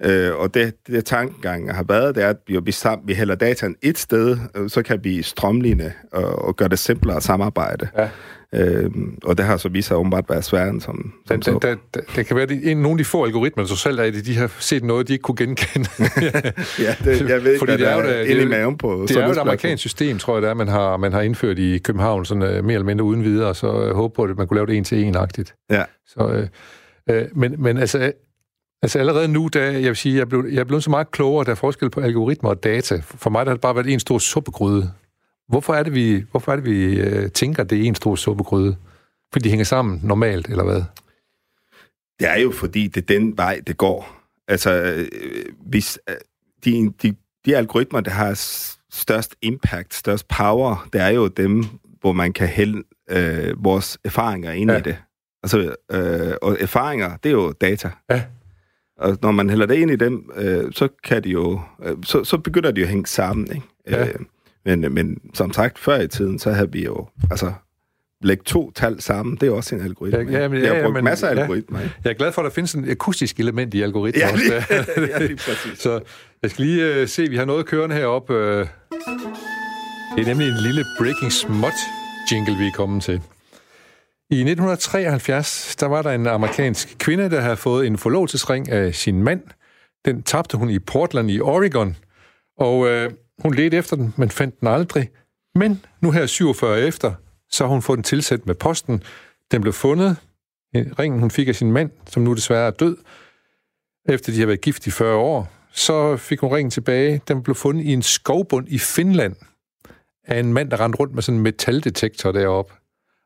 B: Øh, og det, det tankegang har været, det er, at vi, vi, sam, vi hælder dataen et sted, øh, så kan vi strømline og, og gøre det simplere at samarbejde.
A: Ja.
B: Øhm, og det har så vist sig åbenbart været sværere end som, som
A: Den, den, der, der kan være de, en, nogle af de få algoritmer, så selv er det, de har set noget, de ikke kunne genkende.
B: Ja, det, jeg ved
A: Fordi
B: hvad
A: det er jo det-
B: inde
A: det
B: i maven på
A: Det er jo et amerikansk system, tror jeg, det er, man har, man har indført i København, sådan uh, mere eller mindre uden videre, så uh, håbe på, at man kunne lave det en til en-agtigt.
B: Ja.
A: Så, uh, uh, men, men altså, altså allerede nu, da, jeg vil sige, jeg blev, jeg blev så meget klogere, der er forskel på algoritmer og data. For mig der har det bare været en stor suppegryde. Hvorfor er det, vi, hvorfor er det, vi uh, tænker, det er en stor suppegryde? Fordi de hænger sammen normalt, eller hvad?
B: Det er jo fordi, det er den vej, det går. Altså, øh, hvis øh, de, de, de algoritmer, der har størst impact, størst power, det er jo dem, hvor man kan hælde øh, vores erfaringer ind
A: ja.
B: i det. Altså, øh, og erfaringer, det er jo data.
A: Ja.
B: Og når man hælder det ind i dem, øh, så kan de jo, øh, så, så begynder de jo at hænge sammen, ikke?
A: Ja.
B: Øh, men, men som sagt, før i tiden, så havde vi jo, altså, lægge to tal sammen, det er også en algoritme.
A: Ja,
B: ikke?
A: ja, men-
B: vi har
A: ja, ja,
B: brugt
A: men-
B: masser af
A: ja.
B: algoritmer, ikke?
A: Jeg er glad for, at der findes en akustisk element i algoritmer
B: Ja,
A: også.
B: lige, ja, lige præcis.
A: Så jeg skal lige uh, se, vi har noget kørende heroppe. Uh, det er nemlig en lille Breaking Smut jingle, vi er kommet til. I 1973, der var der en amerikansk kvinde, der havde fået en forlovelsesring af sin mand. Den tabte hun i Portland i Oregon, og øh, hun ledte efter den, men fandt den aldrig. Men nu her 47 efter, så har hun fået den tilsendt med posten. Den blev fundet. Ringen, hun fik af sin mand, som nu desværre er død, efter de har været gift i 40 år, så fik hun ringen tilbage. Den blev fundet i en skovbund i Finland af en mand, der rendte rundt med sådan en metaldetektor deroppe.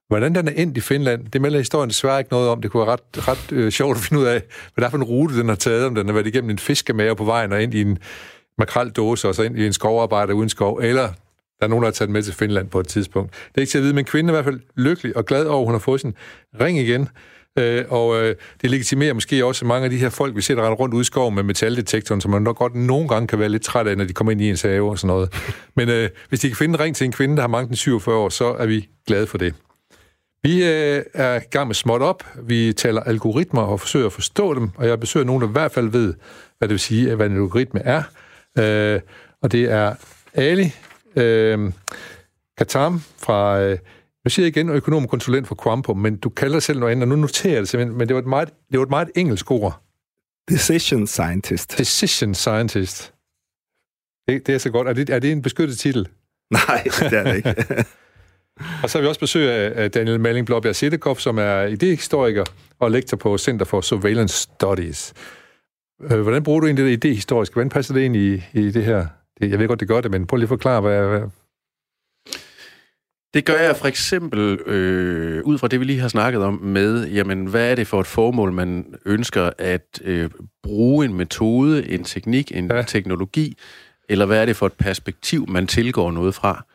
A: Hvordan den er endt i Finland, det melder historien desværre ikke noget om. Det kunne være ret, ret øh, sjovt at finde ud af, hvad der er for en rute, den har taget. Om den har været igennem en fiskemager på vejen og ind i en makraldåse, og så ind i en skovarbejder uden skov, eller Der er nogen, der har taget den med til Finland på et tidspunkt. Det er ikke til at vide, men kvinden er i hvert fald lykkelig og glad over, at hun har fået sin ring igen. Øh, og øh, det legitimerer måske også mange af de her folk, vi ser der rundt ude i skoven med metaldetektoren, som man nok godt nogle gange kan være lidt træt af, når de kommer ind i en have og sådan noget. Men øh, hvis de kan finde en ring til en kvinde, der har manglet den 47 år, så er vi glade for det. Vi øh, er i gang med småt op. Vi taler algoritmer og forsøger at forstå dem, og jeg besøger nogen, der i hvert fald ved, hvad det vil sige, hvad en algoritme er. Øh, og det er Ali øh, Katam fra, øh, jeg siger igen, økonomkonsulent for Quampo, men du kalder dig selv noget andet, og nu noterer jeg det simpelthen, men det var et meget, det var et meget engelsk ord.
B: Decision Scientist.
A: Decision Scientist. Det, det er så godt. Er det, er det en beskyttet titel?
B: Nej, det er det ikke.
A: og så har vi også besøg af Daniel Malling Blåbjerg Sittekov, som er idehistoriker og lektor på Center for Surveillance Studies. Øh, hvordan bruger du egentlig det idehistoriske? Hvordan passer det ind i, i det her? Jeg ved godt, det gør det, men prøv lige at forklare, hvad, hvad,
C: det gør jeg for eksempel øh, ud fra det, vi lige har snakket om med, jamen, hvad er det for et formål, man ønsker at øh, bruge en metode, en teknik, en ja. teknologi, eller hvad er det for et perspektiv, man tilgår noget fra?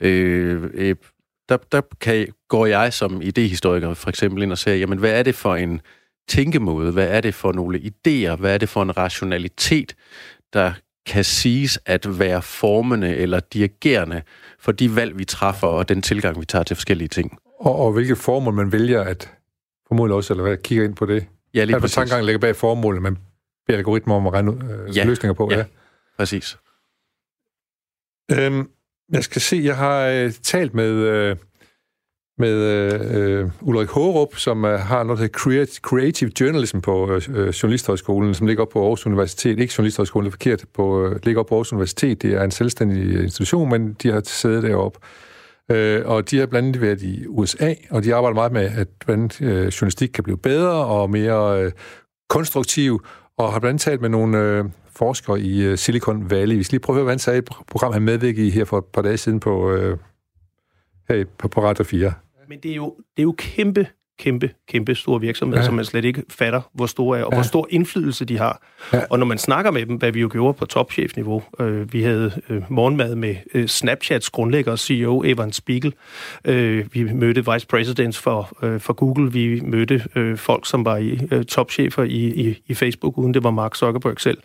C: Øh, øh, der der kan, går jeg som idehistoriker for eksempel ind og siger, jamen, hvad er det for en tænkemåde? Hvad er det for nogle idéer? Hvad er det for en rationalitet, der kan siges at være formende eller dirigerende for de valg, vi træffer, og den tilgang, vi tager til forskellige ting.
A: Og, og hvilke formål man vælger at formodentlig også, eller hvad, kigger ind på det?
C: Ja, lige
A: præcis. Hvad ligger bag formålet, man beder algoritmer om at regne øh, ja. løsninger på?
C: Ja, ja. præcis.
A: Øhm, jeg skal se, jeg har øh, talt med... Øh, med øh, øh Ulrik Hårup, som øh, har noget, der hedder Creative Journalism på øh, øh Journalisthøjskolen, som ligger op på Aarhus Universitet. Ikke Journalisthøjskolen, det er forkert. På, øh, ligger op på Aarhus Universitet. Det er en selvstændig øh, institution, men de har siddet deroppe. Øh, og de har blandt andet været i USA, og de arbejder meget med, at hvordan øh, journalistik kan blive bedre og mere øh, konstruktiv, og har blandt andet talt med nogle øh, forskere i øh, Silicon Valley. Vi skal lige prøve at høre, hvad han sagde i et program, han medvirkede i her for et par dage siden på, øh, her på, på Radio 4.
D: Men det er jo, det er jo kæmpe, kæmpe, kæmpe store virksomheder, ja. som man slet ikke fatter, hvor store er, og ja. hvor stor indflydelse de har. Ja. Og når man snakker med dem, hvad vi jo gjorde på topchefniveau, øh, vi havde øh, morgenmad med øh, Snapchats grundlægger og CEO Evan Spiegel, øh, vi mødte vice presidents for, øh, for Google, vi mødte øh, folk, som var i øh, topchefer i, i, i Facebook, uden det var Mark Zuckerberg selv,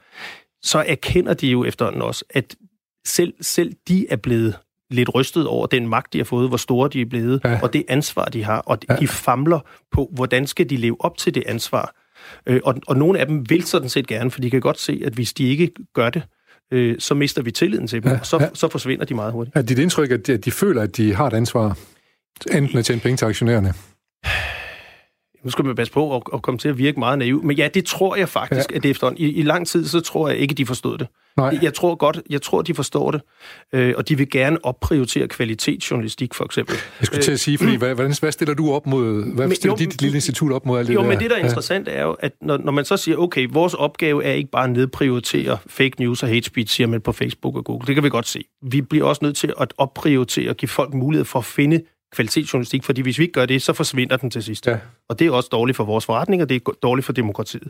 D: så erkender de jo efterhånden også, at selv, selv de er blevet lidt rystet over den magt, de har fået, hvor store de er blevet, ja. og det ansvar, de har, og de ja. famler på, hvordan skal de leve op til det ansvar. Øh, og, og nogle af dem vil sådan set gerne, for de kan godt se, at hvis de ikke gør det, øh, så mister vi tilliden til dem, ja. og så, ja. så forsvinder de meget hurtigt.
A: Er dit indtryk, at de, at de føler, at de har et ansvar, enten at tjene penge til aktionærerne?
D: Nu skal man passe på at, at komme til at virke meget naiv, men ja, det tror jeg faktisk, ja. at det efterhånden, i, i lang tid, så tror jeg ikke, de forstod det. Nej. Jeg tror godt, jeg tror, de forstår det, øh, og de vil gerne opprioritere kvalitetsjournalistik, for eksempel.
A: Jeg skulle til at sige, fordi, hvad, hvad, hvad stiller du op mod, hvad men, stiller jo, dit lille institut op mod alt det
D: Jo,
A: der?
D: men det, der er interessant, er jo, at når, når man så siger, okay, vores opgave er ikke bare at nedprioritere fake news og hate speech, siger man på Facebook og Google. Det kan vi godt se. Vi bliver også nødt til at opprioritere og give folk mulighed for at finde kvalitetsjournalistik, fordi hvis vi ikke gør det, så forsvinder den til sidst. Ja. Og det er også dårligt for vores forretning, og det er dårligt for demokratiet.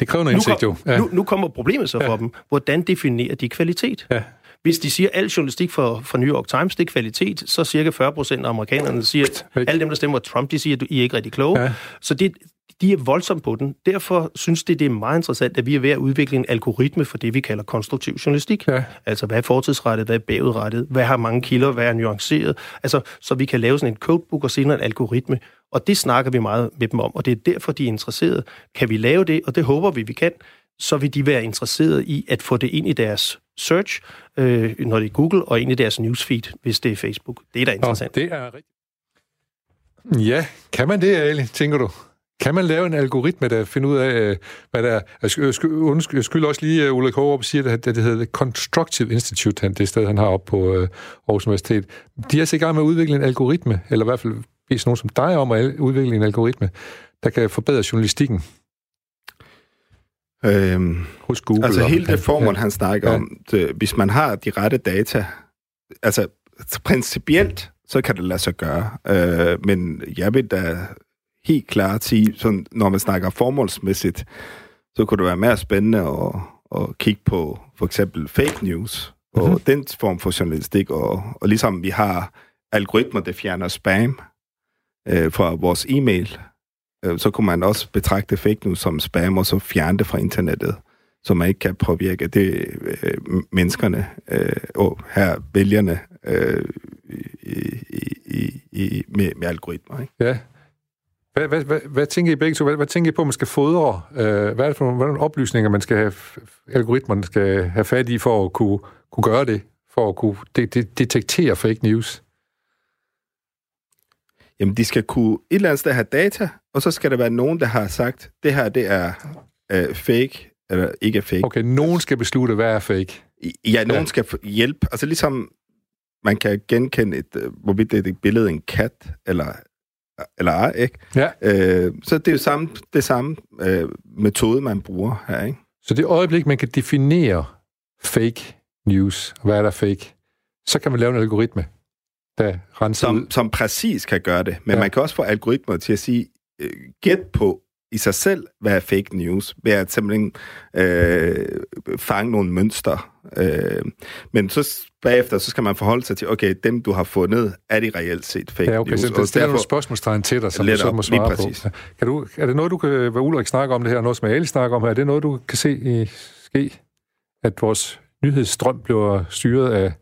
A: Det kræver noget indsigt, jo.
D: Ja. Nu, nu kommer problemet så ja. for dem. Hvordan definerer de kvalitet? Ja. Hvis de siger, at al journalistik for, for New York Times, det er kvalitet, så cirka 40 procent af amerikanerne siger, at alle dem, der stemmer Trump, de siger, at I er ikke rigtig kloge. Ja. Så det, de er voldsomt på den. Derfor synes det, det er meget interessant, at vi er ved at udvikle en algoritme for det, vi kalder konstruktiv journalistik. Ja. Altså, hvad er fortidsrettet, hvad er bagudrettet, hvad har mange kilder, hvad er nuanceret. Altså, så vi kan lave sådan en codebook og senere en algoritme. Og det snakker vi meget med dem om, og det er derfor, de er interesserede. Kan vi lave det, og det håber vi, vi kan, så vil de være interesserede i at få det ind i deres search, øh, når det er Google, og ind i deres newsfeed, hvis det er Facebook. Det er da interessant.
A: Og det er rigtigt. Ja, kan man det, Ali, tænker du? Kan man lave en algoritme, der finder ud af, øh, hvad der er... Jeg skylder også lige, at Ulrik Hårup siger, at det hedder Constructive Institute, det sted, han har op på øh, Aarhus Universitet. De er så i gang med at udvikle en algoritme, eller i hvert fald vise nogen som dig om at udvikle en algoritme, der kan forbedre journalistikken.
B: Øhm, Hos Google. Altså hele det formål, ja. han snakker ja. om, det, hvis man har de rette data, altså principielt, så kan det lade sig gøre. Øh, men jeg vil da helt klart sige, sådan, når man snakker formålsmæssigt, så kunne det være mere spændende at, at kigge på for eksempel fake news, og mm-hmm. den form for journalistik, og, og ligesom vi har algoritmer, der fjerner spam øh, fra vores e-mail, øh, så kunne man også betragte fake news som spam, og så fjerne det fra internettet, så man ikke kan påvirke det øh, menneskerne øh, og her vælgerne øh, i, i, i, med, med algoritmer. Ikke?
A: Ja. Hvad, hvad, hvad, hvad tænker I begge to? Hvad, hvad tænker I på, man skal fodre? Øh, hvad er det for nogle, nogle oplysninger, man skal have, algoritmerne skal have fat i for at kunne, kunne gøre det? For at kunne de, de, detektere fake news?
B: Jamen, de skal kunne et eller andet sted have data, og så skal der være nogen, der har sagt, det her, det er øh, fake, eller ikke er fake.
A: Okay, nogen skal beslutte, hvad er fake.
B: Ja, nogen ja. skal hjælpe. Altså ligesom man kan genkende et, øh, hvorvidt det er et billede af en kat, eller, eller ej, ikke?
A: Ja.
B: Øh, så det er jo samme, det samme øh, metode, man bruger her, ikke?
A: Så det øjeblik, man kan definere fake news, hvad er der fake, så kan man lave en algoritme, der renser
B: som,
A: ud.
B: Som præcis kan gøre det. Men ja. man kan også få algoritmer til at sige, øh, gæt på, i sig selv være fake news, ved at simpelthen øh, fange nogle mønster. Øh, men så bagefter, så skal man forholde sig til, okay, dem du har fundet, er de reelt set fake
A: ja, okay,
B: news?
A: Så det stiller nogle spørgsmålstegn til dig, som du så må svare på. Kan du, er det noget, du kan, hvad Ulrik snakker om det her, noget som Ali snakker om her, er det noget, du kan se i, ske, at vores nyhedsstrøm bliver styret af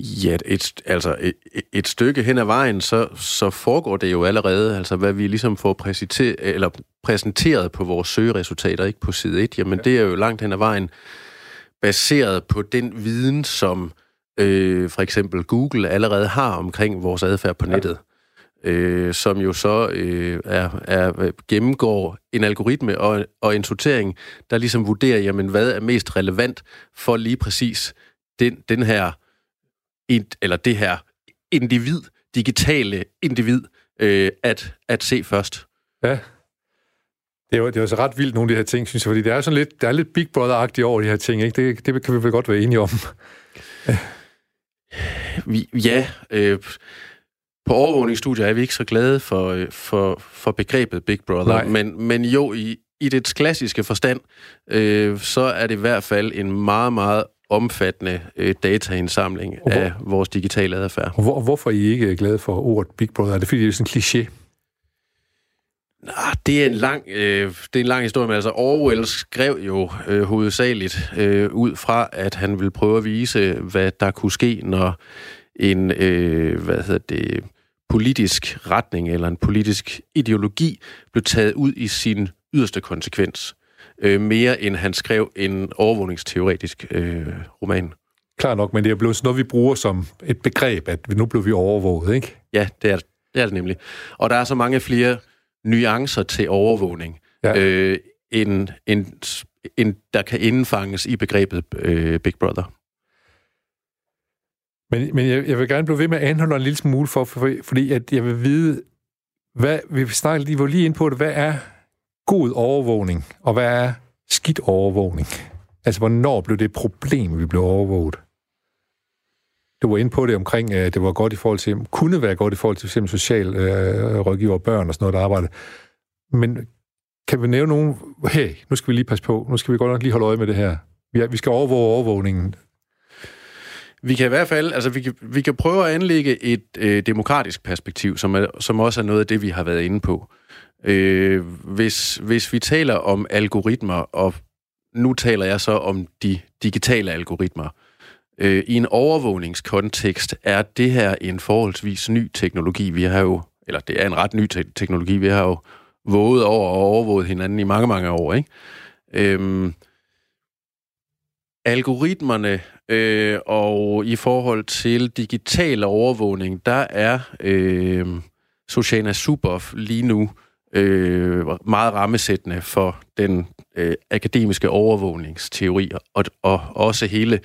C: Ja, et, altså et, et stykke hen ad vejen, så, så foregår det jo allerede, altså hvad vi ligesom får præsenteret, eller præsenteret på vores søgeresultater, ikke på side 1, jamen ja. det er jo langt hen ad vejen baseret på den viden, som øh, for eksempel Google allerede har omkring vores adfærd på nettet. Ja. Øh, som jo så øh, er, er, gennemgår en algoritme og, og en sortering, der ligesom vurderer, jamen, hvad er mest relevant for lige præcis den, den her et, eller det her individ, digitale individ, øh, at, at se først.
A: Ja. Det er, jo, det er jo så ret vildt, nogle af de her ting, synes jeg, fordi det er sådan lidt, der er lidt Big Brother-agtigt over de her ting, ikke? Det, det kan vi vel godt være enige om.
C: vi, ja, øh, på overvågningsstudier er vi ikke så glade for, øh, for, for begrebet Big Brother, men, men jo, i, i det klassiske forstand, øh, så er det i hvert fald en meget, meget omfattende øh, dataindsamling hvor, af vores digitale adfærd.
A: Hvor, hvorfor er I ikke glade for ordet Big Brother? Er det fordi, det er sådan en kliché?
C: Nå, det er en lang, øh, det er en lang historie, men altså Orwell skrev jo øh, hovedsageligt øh, ud fra, at han ville prøve at vise, hvad der kunne ske, når en øh, hvad hedder det, politisk retning eller en politisk ideologi blev taget ud i sin yderste konsekvens øh, mere end han skrev en overvågningsteoretisk øh, roman.
A: Klar nok, men det er blevet sådan noget, vi bruger som et begreb, at nu blev vi overvåget, ikke?
C: Ja, det er det, er det nemlig. Og der er så mange flere nuancer til overvågning, ja. øh, end, end, end der kan indfanges i begrebet øh, Big Brother.
A: Men, men jeg, jeg vil gerne blive ved med at anholde en lille smule, for, for, fordi at jeg vil vide, hvad, vi snakker lige, lige ind på det, hvad er god overvågning, og hvad er skidt overvågning? Altså, hvornår blev det et problem, at vi blev overvåget? Du var inde på det omkring, at det var godt i forhold til, kunne være godt i forhold til f.eks. social øh, rådgiver og børn og sådan noget, der arbejder. Men kan vi nævne nogen, hey, nu skal vi lige passe på, nu skal vi godt nok lige holde øje med det her. Vi, er, vi skal overvåge overvågningen.
C: Vi kan i hvert fald, altså vi kan, vi kan prøve at anlægge et øh, demokratisk perspektiv, som, er, som også er noget af det, vi har været inde på. Øh, hvis, hvis vi taler om algoritmer, og nu taler jeg så om de digitale algoritmer, øh, i en overvågningskontekst er det her en forholdsvis ny teknologi. Vi har jo, eller det er en ret ny te- teknologi, vi har jo våget over og overvåget hinanden i mange, mange år, ikke? Øhm, algoritmerne øh, og i forhold til digital overvågning, der er øh, Sojana Zuboff lige nu øh, meget rammesættende for den øh, akademiske overvågningsteori og, og også hele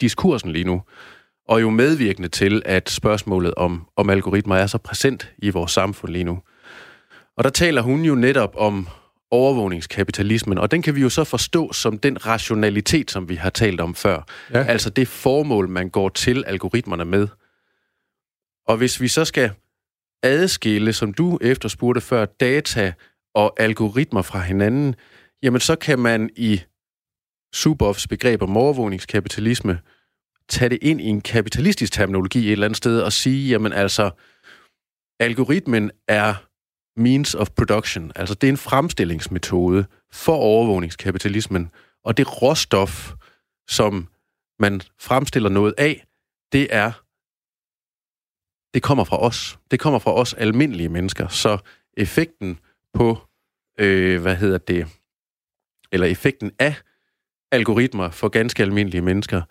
C: diskursen lige nu. Og jo medvirkende til, at spørgsmålet om, om algoritmer er så præsent i vores samfund lige nu. Og der taler hun jo netop om overvågningskapitalismen, og den kan vi jo så forstå som den rationalitet, som vi har talt om før. Ja. Altså det formål, man går til algoritmerne med. Og hvis vi så skal adskille, som du efterspurgte før, data og algoritmer fra hinanden, jamen så kan man i Suboffs begreb om overvågningskapitalisme, tage det ind i en kapitalistisk terminologi et eller andet sted og sige, jamen altså, algoritmen er means of production, altså det er en fremstillingsmetode for overvågningskapitalismen, og det råstof, som man fremstiller noget af, det er det kommer fra os. Det kommer fra os almindelige mennesker. Så effekten på, øh, hvad hedder det, eller effekten af algoritmer for ganske almindelige mennesker,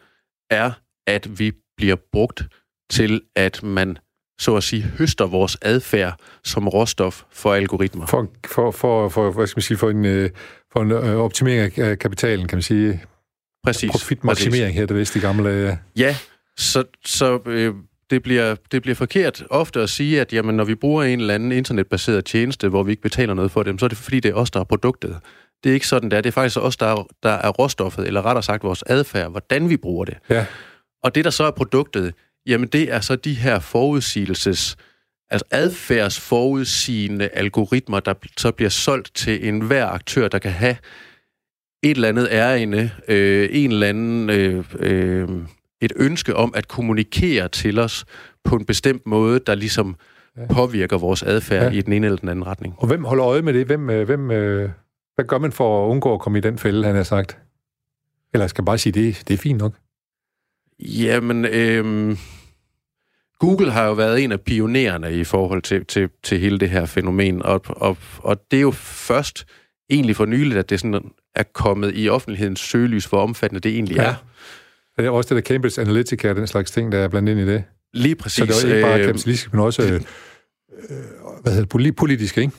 C: er, at vi bliver brugt til, at man så at sige, høster vores adfærd som råstof for algoritmer.
A: For, for, for, for hvad skal man sige, for en, øh, for en øh, optimering af kapitalen, kan man sige.
C: Præcis.
A: Profitmaksimering her, det vidste i gamle.
C: Ja, så, så øh, det, bliver, det bliver forkert ofte at sige, at jamen, når vi bruger en eller anden internetbaseret tjeneste, hvor vi ikke betaler noget for dem, så er det fordi, det er os, der er produktet. Det er ikke sådan, der. Det er faktisk os, der er, der er råstoffet, eller rettere sagt vores adfærd, hvordan vi bruger det.
A: Ja.
C: Og det, der så er produktet, jamen det er så de her forudsigelses, altså adfærdsforudsigende algoritmer, der så bliver solgt til enhver aktør, der kan have et eller andet ærende, øh, en eller anden, øh, øh, et ønske om at kommunikere til os på en bestemt måde, der ligesom ja. påvirker vores adfærd ja. i den ene eller den anden retning.
A: Og hvem holder øje med det? Hvem, øh, hvem, øh, hvad gør man for at undgå at komme i den fælde, han har sagt? Eller jeg skal bare sige, det, det er fint nok.
C: Jamen, øh, Google har jo været en af pionererne i forhold til, til, til hele det her fænomen, og, og, og det er jo først egentlig for nyligt, at det sådan er kommet i offentlighedens søgelys, hvor omfattende det egentlig ja. er.
A: Det er også det der Cambridge Analytica og den slags ting, der er blandt ind i det.
C: Lige præcis.
A: Så det er ikke bare øh, kapitalistisk, men også øh, hvad hedder det, politisk, ikke?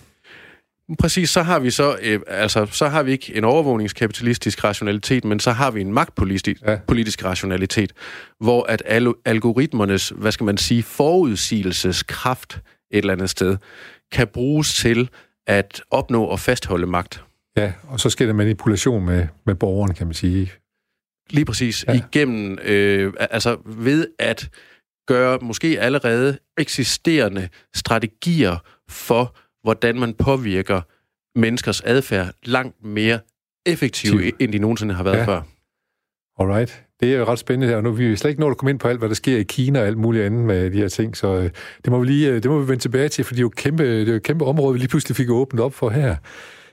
C: Præcis, så har vi så, øh, altså, så har vi ikke en overvågningskapitalistisk rationalitet, men så har vi en magtpolitisk ja. politisk rationalitet, hvor at al- algoritmernes, hvad skal man sige, forudsigelseskraft et eller andet sted, kan bruges til at opnå og fastholde magt.
A: Ja, og så sker der manipulation med, med borgeren, kan man sige.
C: Lige præcis. Ja. Igennem, øh, altså ved at gøre måske allerede eksisterende strategier for hvordan man påvirker menneskers adfærd langt mere effektivt, end de nogensinde har været ja. før.
A: Alright. Det er jo ret spændende her. Nu vi er slet ikke nået at komme ind på alt, hvad der sker i Kina og alt muligt andet med de her ting, så øh, det må vi lige øh, det må vi vende tilbage til, for det er jo kæmpe, det er jo et kæmpe område, vi lige pludselig fik åbnet op for her.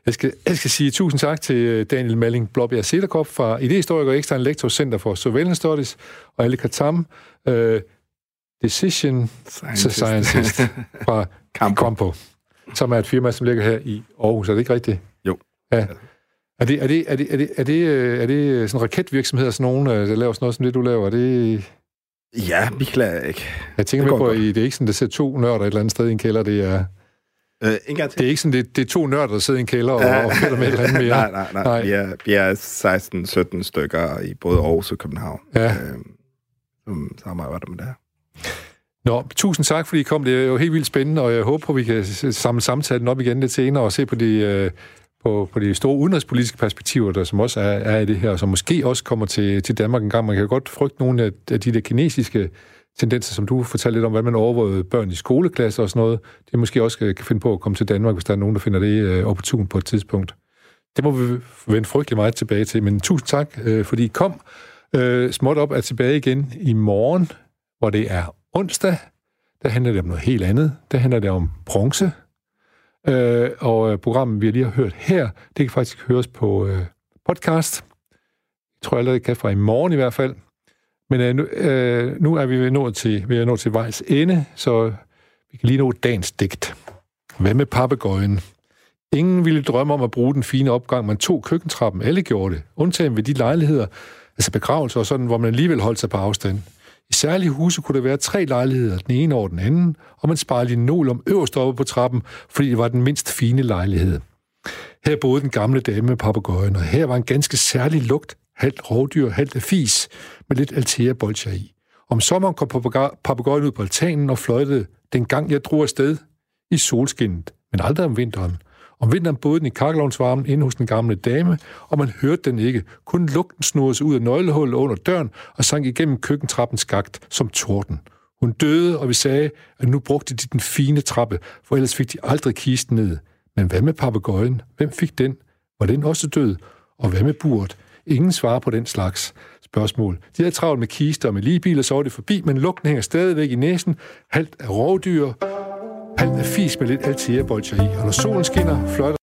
A: Jeg skal, jeg skal sige tusind tak til øh, Daniel Malling Blåbjerg Sederkop fra Idehistoriker og Ekstern Lektor Center for Surveillance Studies, og Ali Katam, uh, Decision Scientist, Scientist fra Campo som er et firma, som ligger her i Aarhus. Er det ikke rigtigt?
B: Jo.
A: Ja. Er det, er det, er det, er det, er det, er det sådan raketvirksomheder, sådan nogen, øh, der laver sådan noget som det, du laver? Er det...
B: Ja, vi klarer ikke.
A: Jeg tænker med på, at det er ikke sådan, der sidder to nørder et eller andet sted i en kælder. Det er...
B: Øh, en gang til.
A: Det er ikke sådan, det, det er to nørder, der sidder i en kælder og, og finder med et eller andet mere.
B: nej, nej, nej. nej. Vi, er, vi er 16-17 stykker i både Aarhus og København,
A: ja. øh,
B: som samarbejder med det her.
A: Nå, tusind tak, fordi I kom. Det er jo helt vildt spændende, og jeg håber, vi kan samle samtalen op igen lidt senere og se på de, øh, på, på de store udenrigspolitiske perspektiver, der som også er, er i det her, og som måske også kommer til, til Danmark en gang. Man kan godt frygte nogle af, af de der kinesiske tendenser, som du fortalte lidt om, hvordan man overvågede børn i skoleklasser og sådan noget. Det måske også øh, kan finde på at komme til Danmark, hvis der er nogen, der finder det uh, opportun på et tidspunkt. Det må vi vende frygtelig meget tilbage til, men tusind tak, øh, fordi I kom. Uh, småt op er tilbage igen i morgen, hvor det er onsdag, der handler det om noget helt andet. Der handler det om bronze. Øh, og programmet, vi lige har hørt her, det kan faktisk høres på øh, podcast. Jeg tror allerede, det kan fra i morgen i hvert fald. Men øh, nu, øh, nu er vi nået til, vi er nået til vejs ende, så vi kan lige nå dagens digt. Hvad med papegøjen? Ingen ville drømme om at bruge den fine opgang, man tog køkkentrappen. Alle gjorde det, undtagen ved de lejligheder, altså begravelser og sådan, hvor man alligevel holdt sig på afstand. I særlige huse kunne der være tre lejligheder, den ene over den anden, og man sparede om øverst oppe på trappen, fordi det var den mindst fine lejlighed. Her boede den gamle dame med papegøjen, og her var en ganske særlig lugt, halvt rovdyr, halvt fis, med lidt altea bolcher i. Om sommeren kom papegøjen ud på altanen og fløjtede den gang jeg drog afsted i solskinnet, men aldrig om vinteren – om vinteren boede den i kakkelovnsvarmen inde hos den gamle dame, og man hørte den ikke. Kun lugten snurrede sig ud af nøglehullet under døren og sank igennem køkkentrappens skagt som torden. Hun døde, og vi sagde, at nu brugte de den fine trappe, for ellers fik de aldrig kisten ned. Men hvad med papegøjen? Hvem fik den? Var den også død? Og hvad med buret? Ingen svarer på den slags spørgsmål. De havde travlt med kister og med ligebiler, så var det forbi, men lugten hænger stadigvæk i næsen. Halvt af rovdyr, halvt af fis med lidt altier i. Og når solen skinner, fløjter